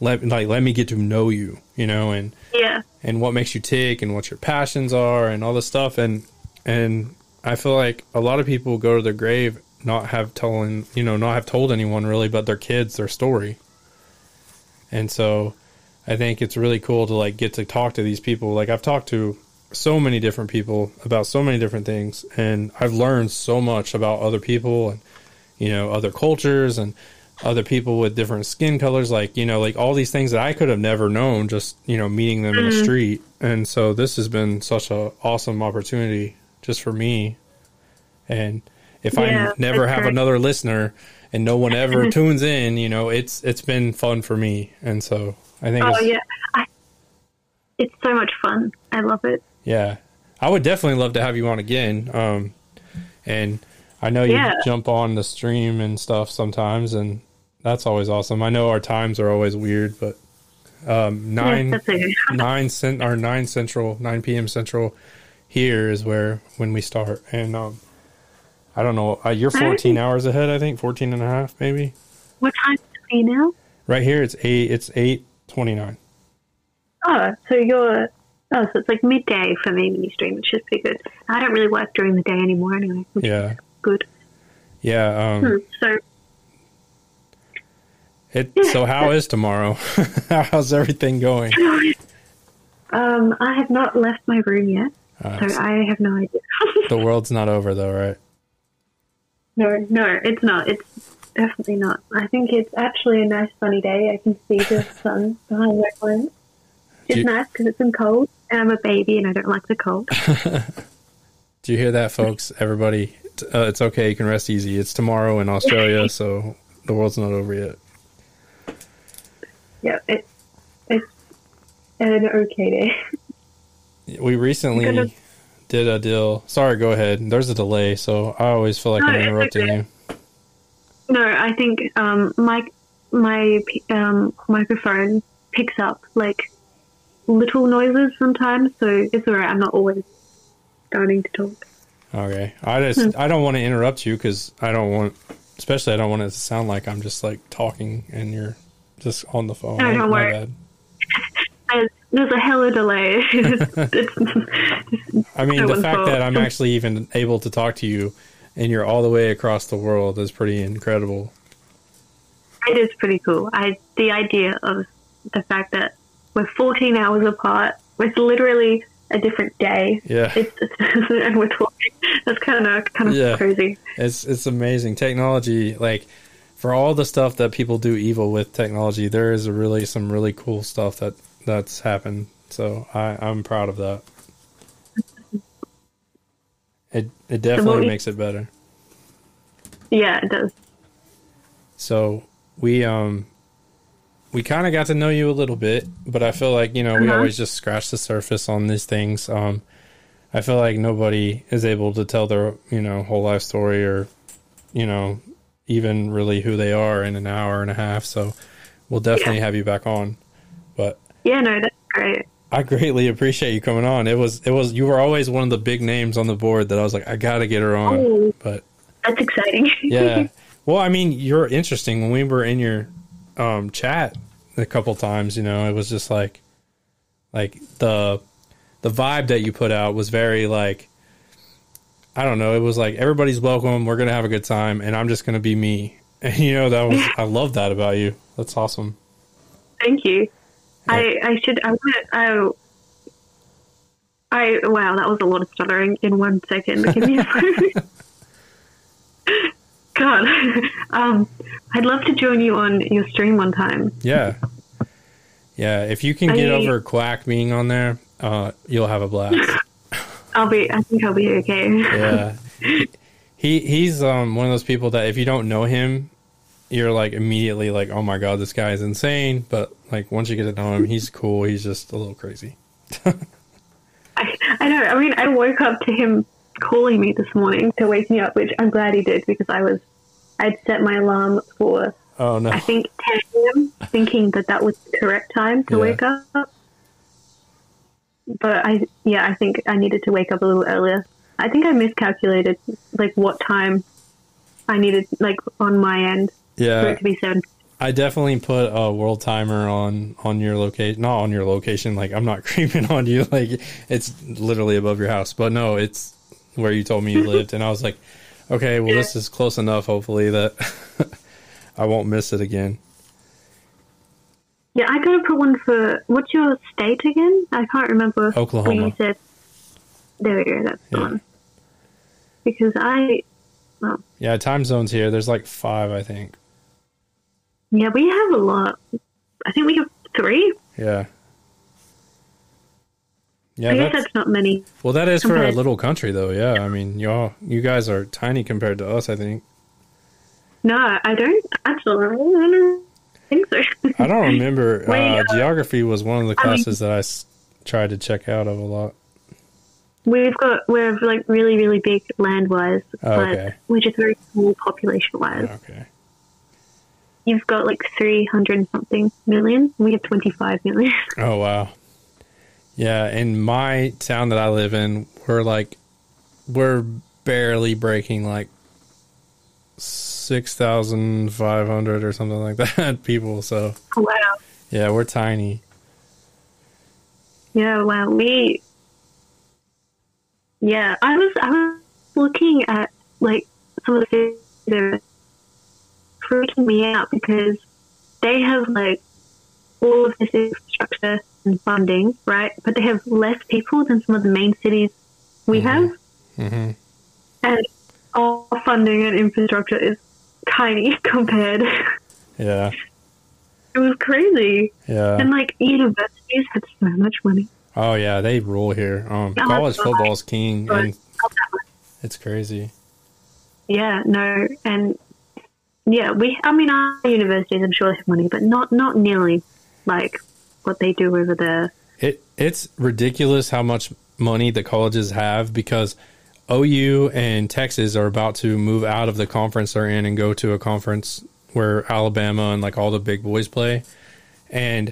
let, like, let me get to know you, you know, and, Yeah. and what makes you tick and what your passions are and all this stuff and and I feel like a lot of people go to their grave not have telling you know not have told anyone really but their kids their story. And so I think it's really cool to like get to talk to these people. Like I've talked to so many different people about so many different things and I've learned so much about other people and you know other cultures and other people with different skin colors like you know like all these things that I could have never known just you know meeting them in the mm-hmm. street. And so this has been such a awesome opportunity just for me and if Yeah, I never have another listener and no one ever tunes in you know it's it's been fun for me and so I think Oh it's, yeah. I, it's so much fun. I love it. yeah, I would definitely love to have you on again. Um, and I know you Yeah. jump on the stream and stuff sometimes, and that's always awesome. I know our times are always weird, but um, nine Yes, nine cent or nine central, nine p.m. central here is where when we start, and um, I don't know. Uh, you're 14 hours ahead, I think. 14 and a half, maybe. What time is it you now? Right here, it's eight. It's 8:29. Oh, so you're. Oh, so it's like midday for me when you stream, which is pretty good. I don't really work during the day anymore anyway, which Yeah, is good. yeah. Hmm. Um, So, it. So how is tomorrow? How's everything going? um, I have not left my room yet, Uh, so I have no idea. the world's not over though, right? no, no, it's not. It's definitely not. I think it's actually a nice sunny day. I can see the sun behind my phone. It's you- nice because it's been cold, and I'm a baby and I don't like the cold. Do you hear that, folks? Everybody, uh, it's okay. You can rest easy. It's tomorrow in Australia, so the world's not over yet. yeah, it, it's an okay day. We recently did a deal. Sorry, go ahead. There's a delay, so I always feel like No, I'm interrupting okay. you. No, I think um, my my um, microphone picks up like little noises sometimes, so it's alright. I'm not always starting to talk. Okay, I just I don't want to interrupt you because I don't want, especially I don't want it to sound like I'm just like talking and you're just on the phone. No, don't worry. There's, a hella delay. It's- I mean, the fact fault. that I'm actually even able to talk to you and you're all the way across the world is pretty incredible. it is pretty cool. I the idea of the fact that we're 14 hours apart with literally a different day. Yeah. It's, and we're talking. That's kind of kind of Yeah. crazy. It's it's amazing technology. Like for all the stuff that people do evil with technology, there is really some really cool stuff that that's happened. So I I'm proud of that. It it definitely makes it better. Yeah, it does. So we um we kind of got to know you a little bit, but I feel like you know we Uh-huh. always just scratch the surface on these things. Um, I feel like nobody is able to tell their you know whole life story or you know even really who they are in an hour and a half. So we'll definitely have you back on. But Yeah, no, that's great. I greatly appreciate you coming on. It was it was you were always one of the big names on the board that I was like I got to get her on. Oh. But That's exciting. yeah. Well, I mean, you're interesting. When we were in your um, chat a couple times, you know, it was just like, like the the vibe that you put out was very like, I don't know. It was like everybody's welcome. We're gonna have a good time, and I'm just gonna be me. And you know, that was I love that about you. That's awesome. Thank you. I, I should I want I I wow that was a lot of stuttering in one second. Give me a. God, um, I'd love to join you on your stream one time. Yeah, yeah. If you can get over Quack being on there, uh, you'll have a blast. I'll be. I think I'll be okay. yeah he he's um one of those people that if you don't know him you're like immediately like oh my god this guy is insane but like once you get to know him he's cool he's just a little crazy I, I know. I mean, I woke up to him calling me this morning to wake me up, which I'm glad he did because I was. I'd set my alarm for oh no I think 10 a.m., thinking that that was the correct time to Yeah. wake up. But I, yeah, I think I needed to wake up a little earlier. I think I miscalculated, like, what time I needed, like, on my end for yeah it to be 7. i definitely put a world timer on on your location not on your location like i'm not creeping on you like it's literally above your house but no it's where you told me you lived and i was like okay well this is close enough hopefully that i won't miss it again Yeah, I gotta put one for, what's your state again? I can't remember. Oklahoma. When you said, there we go, that's the Yeah. one. Because I, yeah time zones here there's like five i think yeah, we have a lot. I think we have three. Yeah. Yeah, I guess that's, that's not many. well, that is for a little country, though. Yeah, I mean, y'all, you guys are tiny compared to us. I think. No, I don't actually. I don't think so. I don't remember. Uh, geography was one of the I mean- classes that I s- tried to check out of a lot. We've got we're like really really big land wise, Oh, but we're just very small population wise. Okay. You've got like three hundred something million. We have twenty five million. Oh wow. Yeah, in my town that I live in, we're like, we're barely breaking like six thousand five hundred or something like that people. So oh, Wow. yeah, we're tiny. Yeah, wow. We, yeah, I was I was looking at like some of the things that are freaking me out because they have like all of this infrastructure and funding, right? But they have less people than some of the main cities we have, hmm and our funding and infrastructure is tiny compared. Yeah, it was crazy, yeah. and like universities had so much money. Oh yeah, they rule here. Um, college God. football's king, and it's crazy. Yeah, no, and yeah, we. I mean, our universities, I'm sure they have money, but not not nearly like what they do over there. It it's ridiculous how much money the colleges have because OU and Texas are about to move out of the conference they're in and go to a conference where Alabama and like all the big boys play. And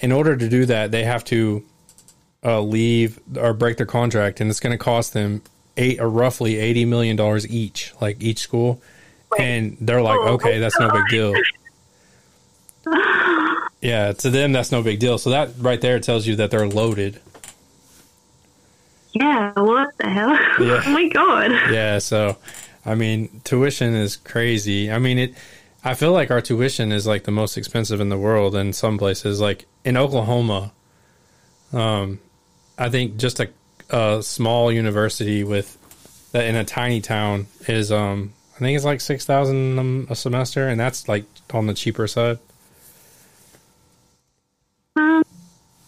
in order to do that, they have to uh, leave or break their contract, and it's going to cost them eight or roughly eighty million dollars each, like each school. And they're like, Oh, okay, that's no big deal. Yeah, to them that's no big deal. So that right there tells you that they're loaded. Yeah, what the hell? Yeah. oh my god. Yeah, so I mean, tuition is crazy. I mean, it I feel like our tuition is like the most expensive in the world in some places like in Oklahoma. Um I think just a a small university with that in a tiny town is um I think it's like 6,000 a semester and that's like on the cheaper side. Um,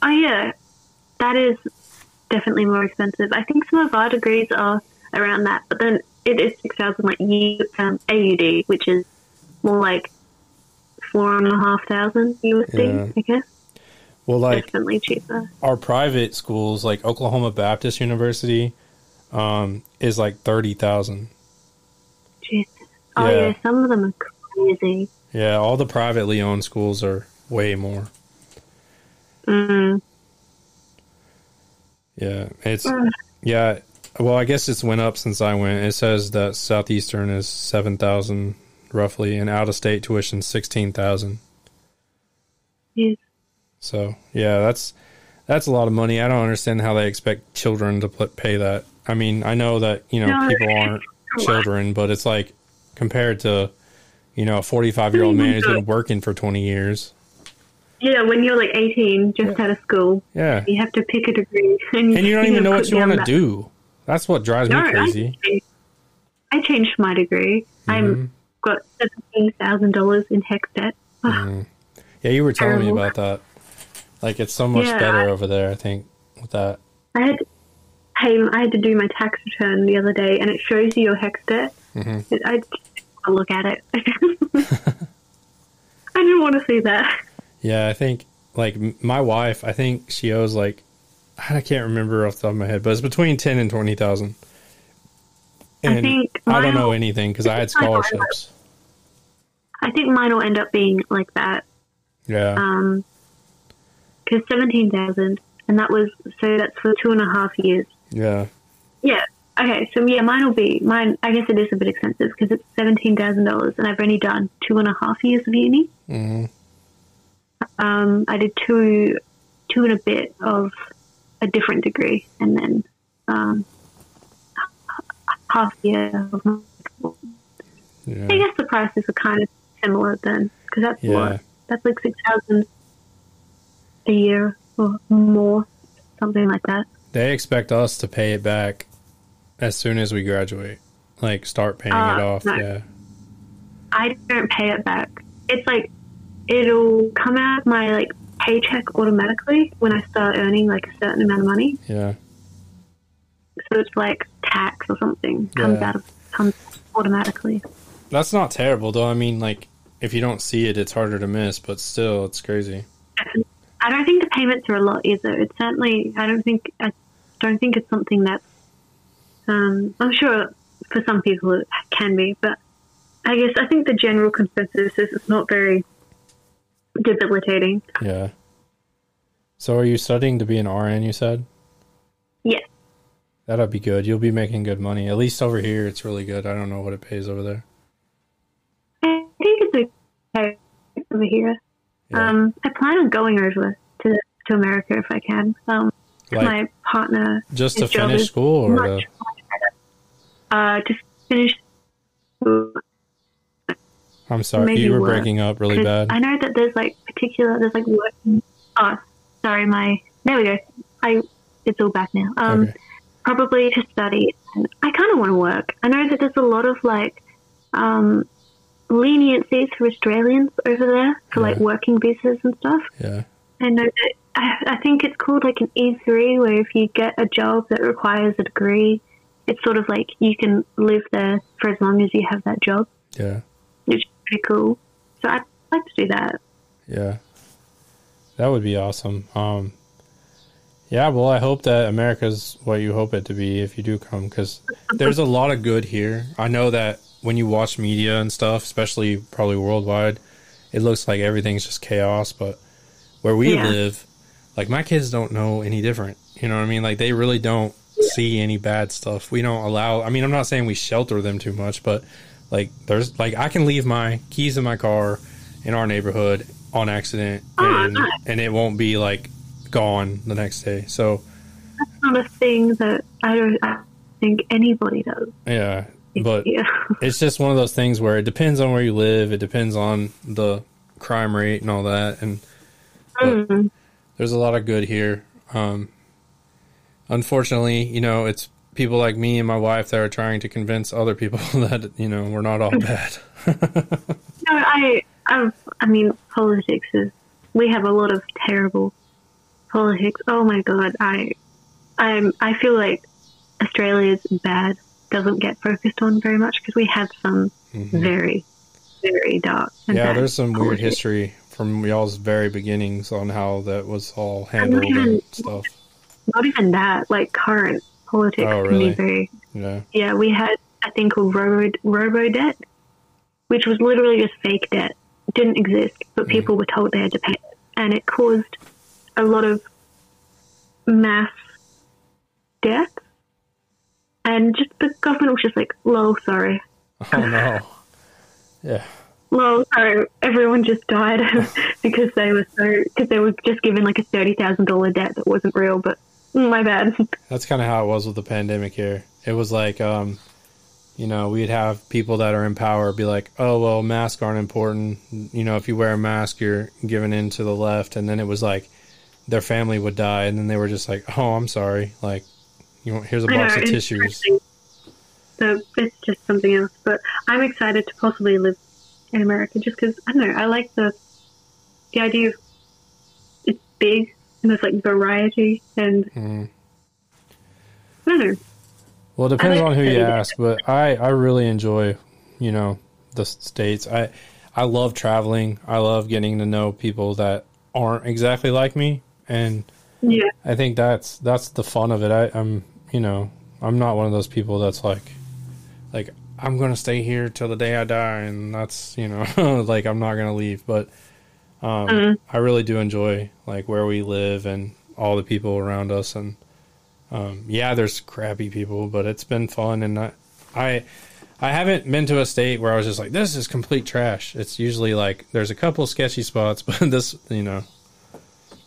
oh yeah, that is definitely more expensive. I think some of our degrees are around that, but then it is six thousand like U, um, AUD, which is more like four and a half thousand USD. Yeah. I guess Well, like definitely cheaper. our private schools like Oklahoma Baptist University um is like 30,000. Oh Yeah. yeah, some of them are crazy. Yeah, all the privately owned schools are way more. Mm. Yeah, it's Mm. yeah. Well, I guess it's went up since I went. It says that Southeastern is seven thousand roughly, and out of state tuition sixteen thousand. Yes. So yeah, that's that's a lot of money. I don't understand how they expect children to put, pay that. I mean, I know that you know No, people aren't children, but it's like compared to you know a forty five year old man who's been working for twenty years. Yeah, when you're like 18, just out of school, Yeah, you have to pick a degree, and, and you don't even know what you want to do. That's what drives No, me crazy. I changed, I changed my degree. Mm-hmm. I'm got seventeen thousand dollars in HECS debt. Mm-hmm. Yeah, you were telling me about that. Like it's so much Yeah, better I- over there. I think with that. I had hey, I had to do my tax return the other day, and it shows you your HECS debt. Mhm. It- I look at it. I didn't want to see that. Yeah, I think like my wife. I think she owes like I can't remember off the top of my head, but it's between ten and twenty thousand. I And think I don't know anything because I had I scholarships. I think mine will end up being like that. Yeah, Um, because seventeen thousand, and that was so that's for two and a half years. Yeah, Yeah. Okay. So yeah, mine will be mine. I guess it is a bit expensive because it's seventeen thousand dollars, and I've only done two and a half years of uni. hmm Um, I did two, two and a bit of a different degree, and then um, half year of. My, I guess the prices are kind of similar then, because that's Yeah. what that's like six thousand a year or more, something like that. They expect us to pay it back as soon as we graduate. Like start paying Uh, it off. no. Yeah, I don't pay it back. It's like it'll come out of my like paycheck automatically when I start earning like a certain amount of money. yeah, So it's like tax or something comes Yeah. out of comes automatically. that's not terrible though. I mean, like if you don't see it, it's harder to miss, but still, it's crazy. I don't think the payments are a lot either. It's certainly I don't think I don't think it's something that um, I'm sure for some people it can be, but I guess I think the general consensus is it's not very debilitating. Yeah. So are you studying to be an RN, you said? Yes. That'll be good. You'll be making good money. At least over here, it's really good. I don't know what it pays over there. I think it's okay over here. Yeah. Um, I plan on going over to to America if I can. Um, Like, my partner just to finish school or much, to. Uh, just finish. I'm sorry, maybe you were work, breaking up really bad. I know that there's like particular. There's like working. Oh, sorry, my there we go. I it's all back now. Um, Okay. probably to study. And I kind of want to work. I know that there's a lot of like um, leniencies for Australians over there for like working visas and stuff. Yeah. I know that I, I think it's called like an E3, where if you get a job that requires a degree, it's sort of like you can live there for as long as you have that job, Yeah. which is pretty cool. So I'd like to do that. Yeah. That would be awesome. Um, yeah, well, I hope that America's what you hope it to be if you do come, because there's a lot of good here. I know that when you watch media and stuff, especially probably worldwide, it looks like everything's just chaos. But where we Yeah. live, like my kids don't know any different. You know what I mean? Like they really don't see any bad stuff. We don't allow. I mean, I'm not saying we shelter them too much, but like there's like I can leave my keys in my car in our neighborhood on accident, Oh, and and it won't be like gone the next day. So That's not a thing that I don't I think anybody does. yeah, but yeah. it's just one of those things where it depends on where you live. It depends on the crime rate and all that, and Mm. There's a lot of good here. Um, unfortunately, you know, it's people like me and my wife that are trying to convince other people that you know we're not all bad. No, I, I, I mean, politics is. We have a lot of terrible politics. Oh my god, I, I'm. I feel like Australia's bad doesn't get focused on very much because we have some very, very dark. Mm-hmm. yeah, there's some weird history from y'all's very beginnings on how that was all handled even- and stuff. Not even that, like current politics Oh, can really? be very. Yeah, Yeah, we had a thing called robo robo debt, which was literally just fake debt. Didn't exist, but Mm. people were told they had to pay it, and it caused a lot of mass death. And just the government was just like, "Lol, sorry, oh no, yeah, lol, sorry." Everyone just died because they were so because they were just given like a thirty thousand dollar debt that wasn't real. But mm, my bad. that's kind of how it was with the pandemic here. It was like, um, you know, we'd have people that are in power be like, "Oh well, masks aren't important. You know, if you wear a mask, you're giving in to the left." And then it was like their family would die, and then they were just like, "Oh, I'm sorry. Like, you want, here's a I know, box of tissues." So it's just something else. But I'm excited to possibly live in America just because, I don't know, I like the the idea of it's big and there's like variety and Mm. I don't know. Well, it depends like on who you ask, but I, I really enjoy, you know, the states. I I love traveling. I love getting to know people that aren't exactly like me, and Yeah. I think that's that's the fun of it. I, I'm you know I'm not one of those people that's like like I'm gonna stay here till the day I die, and that's you know like I'm not gonna leave. But um, Mhm. I really do enjoy like where we live and all the people around us, and um, yeah, there's crappy people, but it's been fun, and I I. I haven't been to a state where I was just like, "This is complete trash." It's usually like there's a couple sketchy spots, but this, you know,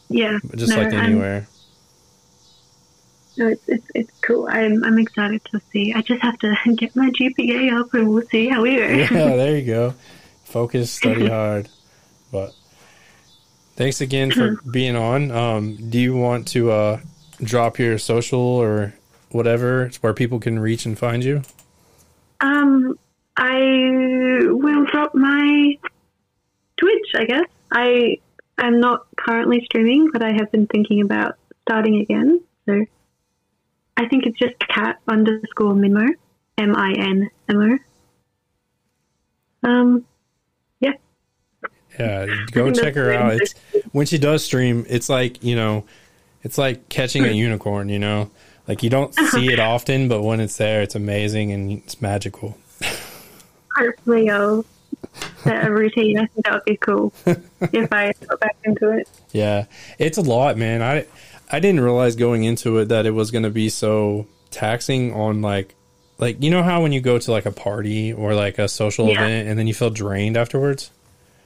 Yeah. just No, like I'm- anywhere. No, it's, it's, it's cool. I'm, I'm excited to see. I just have to get my GPA up and we'll see how we go. yeah, there you go. Focus, study hard. But thanks again for being on. Um, do you want to uh, drop your social or whatever it's where people can reach and find you? Um, I will drop my Twitch, I guess. I am not currently streaming, but I have been thinking about starting again. So I think it's just cat underscore Minmo, M I N M O. Um, yeah. Yeah, go check her out. It's when she does stream, it's like, you know, it's like catching Hmm. a unicorn, you know? Like you don't see it often, but when it's there, it's amazing and it's magical. Hopefully I'll set a routine. I think that would be cool if I got back into it. Yeah, it's a lot, man. I I didn't realize going into it that it was going to be so taxing on like like you know how when you go to like a party or like a social Yeah. event and then you feel drained afterwards.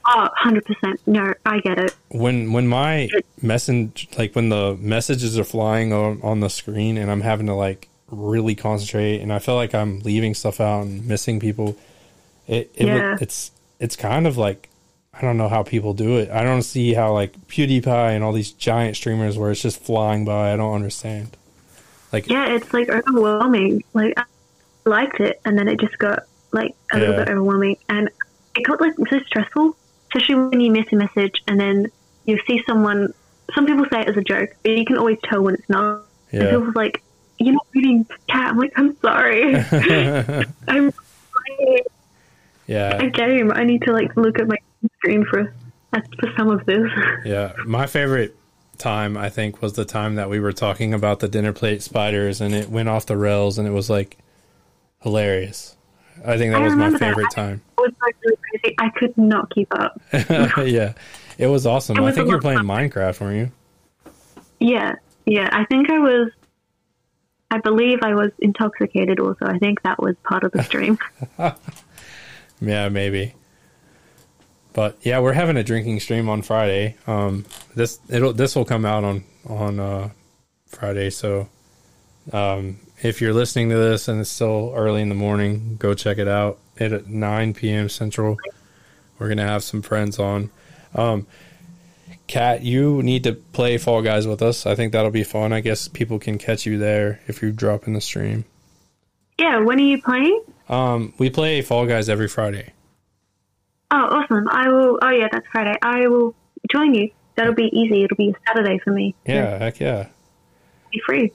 Oh, 100%. No, I get it. When when my message like when the messages are flying on, on the screen and I'm having to like really concentrate and I feel like I'm leaving stuff out and missing people. It, it Yeah. it's it's kind of like I don't know how people do it. I don't see how like PewDiePie and all these giant streamers where it's just flying by. I don't understand. Like Yeah, it's like overwhelming. Like, I liked it, and then it just got like a little bit overwhelming. And it got like so stressful, especially when you miss a message and then you see someone. Some people say it as a joke, but you can always tell when it's not. And yeah. people's like, You're not reading cat. I'm like, I'm sorry. I'm playing yeah. a game. I need to like look at my screen for for some of this. Yeah, my favorite time I think was the time that we were talking about the dinner plate spiders and it went off the rails and it was like hilarious. I think that I was my remember that. favorite time. It was like really crazy. I could not keep up. yeah, it was awesome. It I think you were playing of Minecraft, weren't you? Yeah, yeah. I think I was. I believe I was intoxicated. Also, I think that was part of the stream. Yeah, maybe. But yeah, we're having a drinking stream on Friday. Um, this it'll this will come out on on uh, Friday. So, um, if you're listening to this and it's still early in the morning, go check it out. It at 9 p.m. Central. We're gonna have some friends on. Um, Kat, you need to play Fall Guys with us. I think that'll be fun. I guess people can catch you there if you drop in the stream. yeah. When are you playing? Um, we play Fall Guys every Friday. Oh, awesome! I will. Oh, yeah, that's Friday. I will join you. That'll be easy. It'll be a Saturday for me. Yeah, heck yeah. Be free.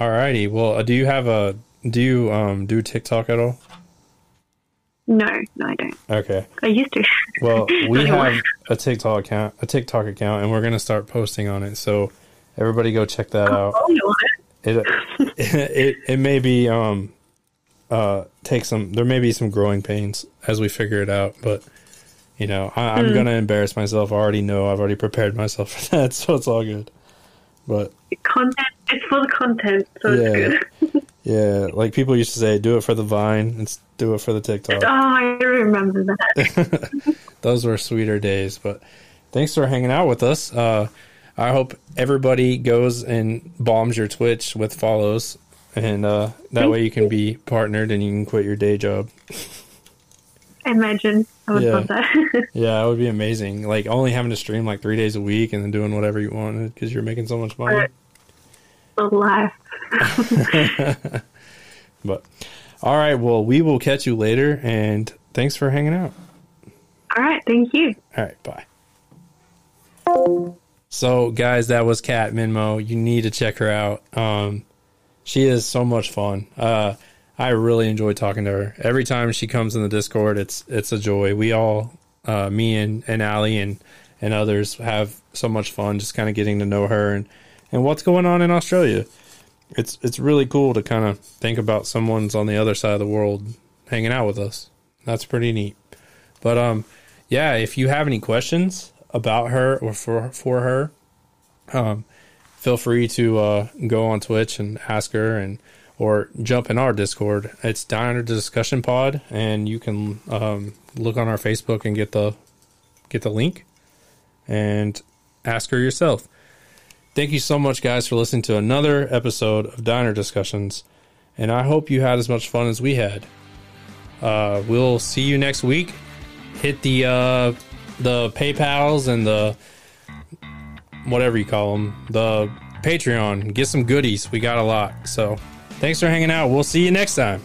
All righty. Well, uh, do you have a do you um do TikTok at all? No, no, I don't. Okay. I used to. Well, we have a TikTok account, a TikTok account, and we're gonna start posting on it. So everybody go check that out. Oh, no. It it it may be um uh take some there may be some growing pains as we figure it out, but you know I, I'm gonna embarrass myself. I already know. I've already prepared myself for that, so it's all good. But Content. It's for the content, so Yeah. it's good. yeah, like people used to say, do it for the Vine and s- do it for the TikTok. Oh, I remember that. those were sweeter days. But thanks for hanging out with us. Uh, I hope everybody goes and bombs your Twitch with follows, and uh, that way you can be partnered and you can quit your day job. Imagine. I would Yeah. love that. Yeah, that would be amazing. Like only having to stream like three days a week and then doing whatever you wanted because you're making so much money. The life. But all right, well, we will catch you later, and thanks for hanging out. All right. Thank you. All right, bye. So, guys, that was Kat Minmo. You need to check her out. Um, she is so much fun. Uh, I really enjoy talking to her. Every time she comes in the Discord, it's it's a joy. We all, uh, me and and Allie and and others, have so much fun just kind of getting to know her and and what's going on in Australia. It's it's really cool to kind of think about someone's on the other side of the world hanging out with us. That's pretty neat. But um, yeah, if you have any questions about her or for for her, um, feel free to uh, go on Twitch and ask her, and or jump in our Discord. It's Diner Discussion Pod, and you can um, look on our Facebook and get the get the link and ask her yourself. Thank you so much, guys, for listening to another episode of Diner Discussions, and I hope you had as much fun as we had. Uh, we'll see you next week. Hit the uh, the PayPal's and the whatever you call them, the Patreon. Get some goodies. We got a lot. So, thanks for hanging out. We'll see you next time.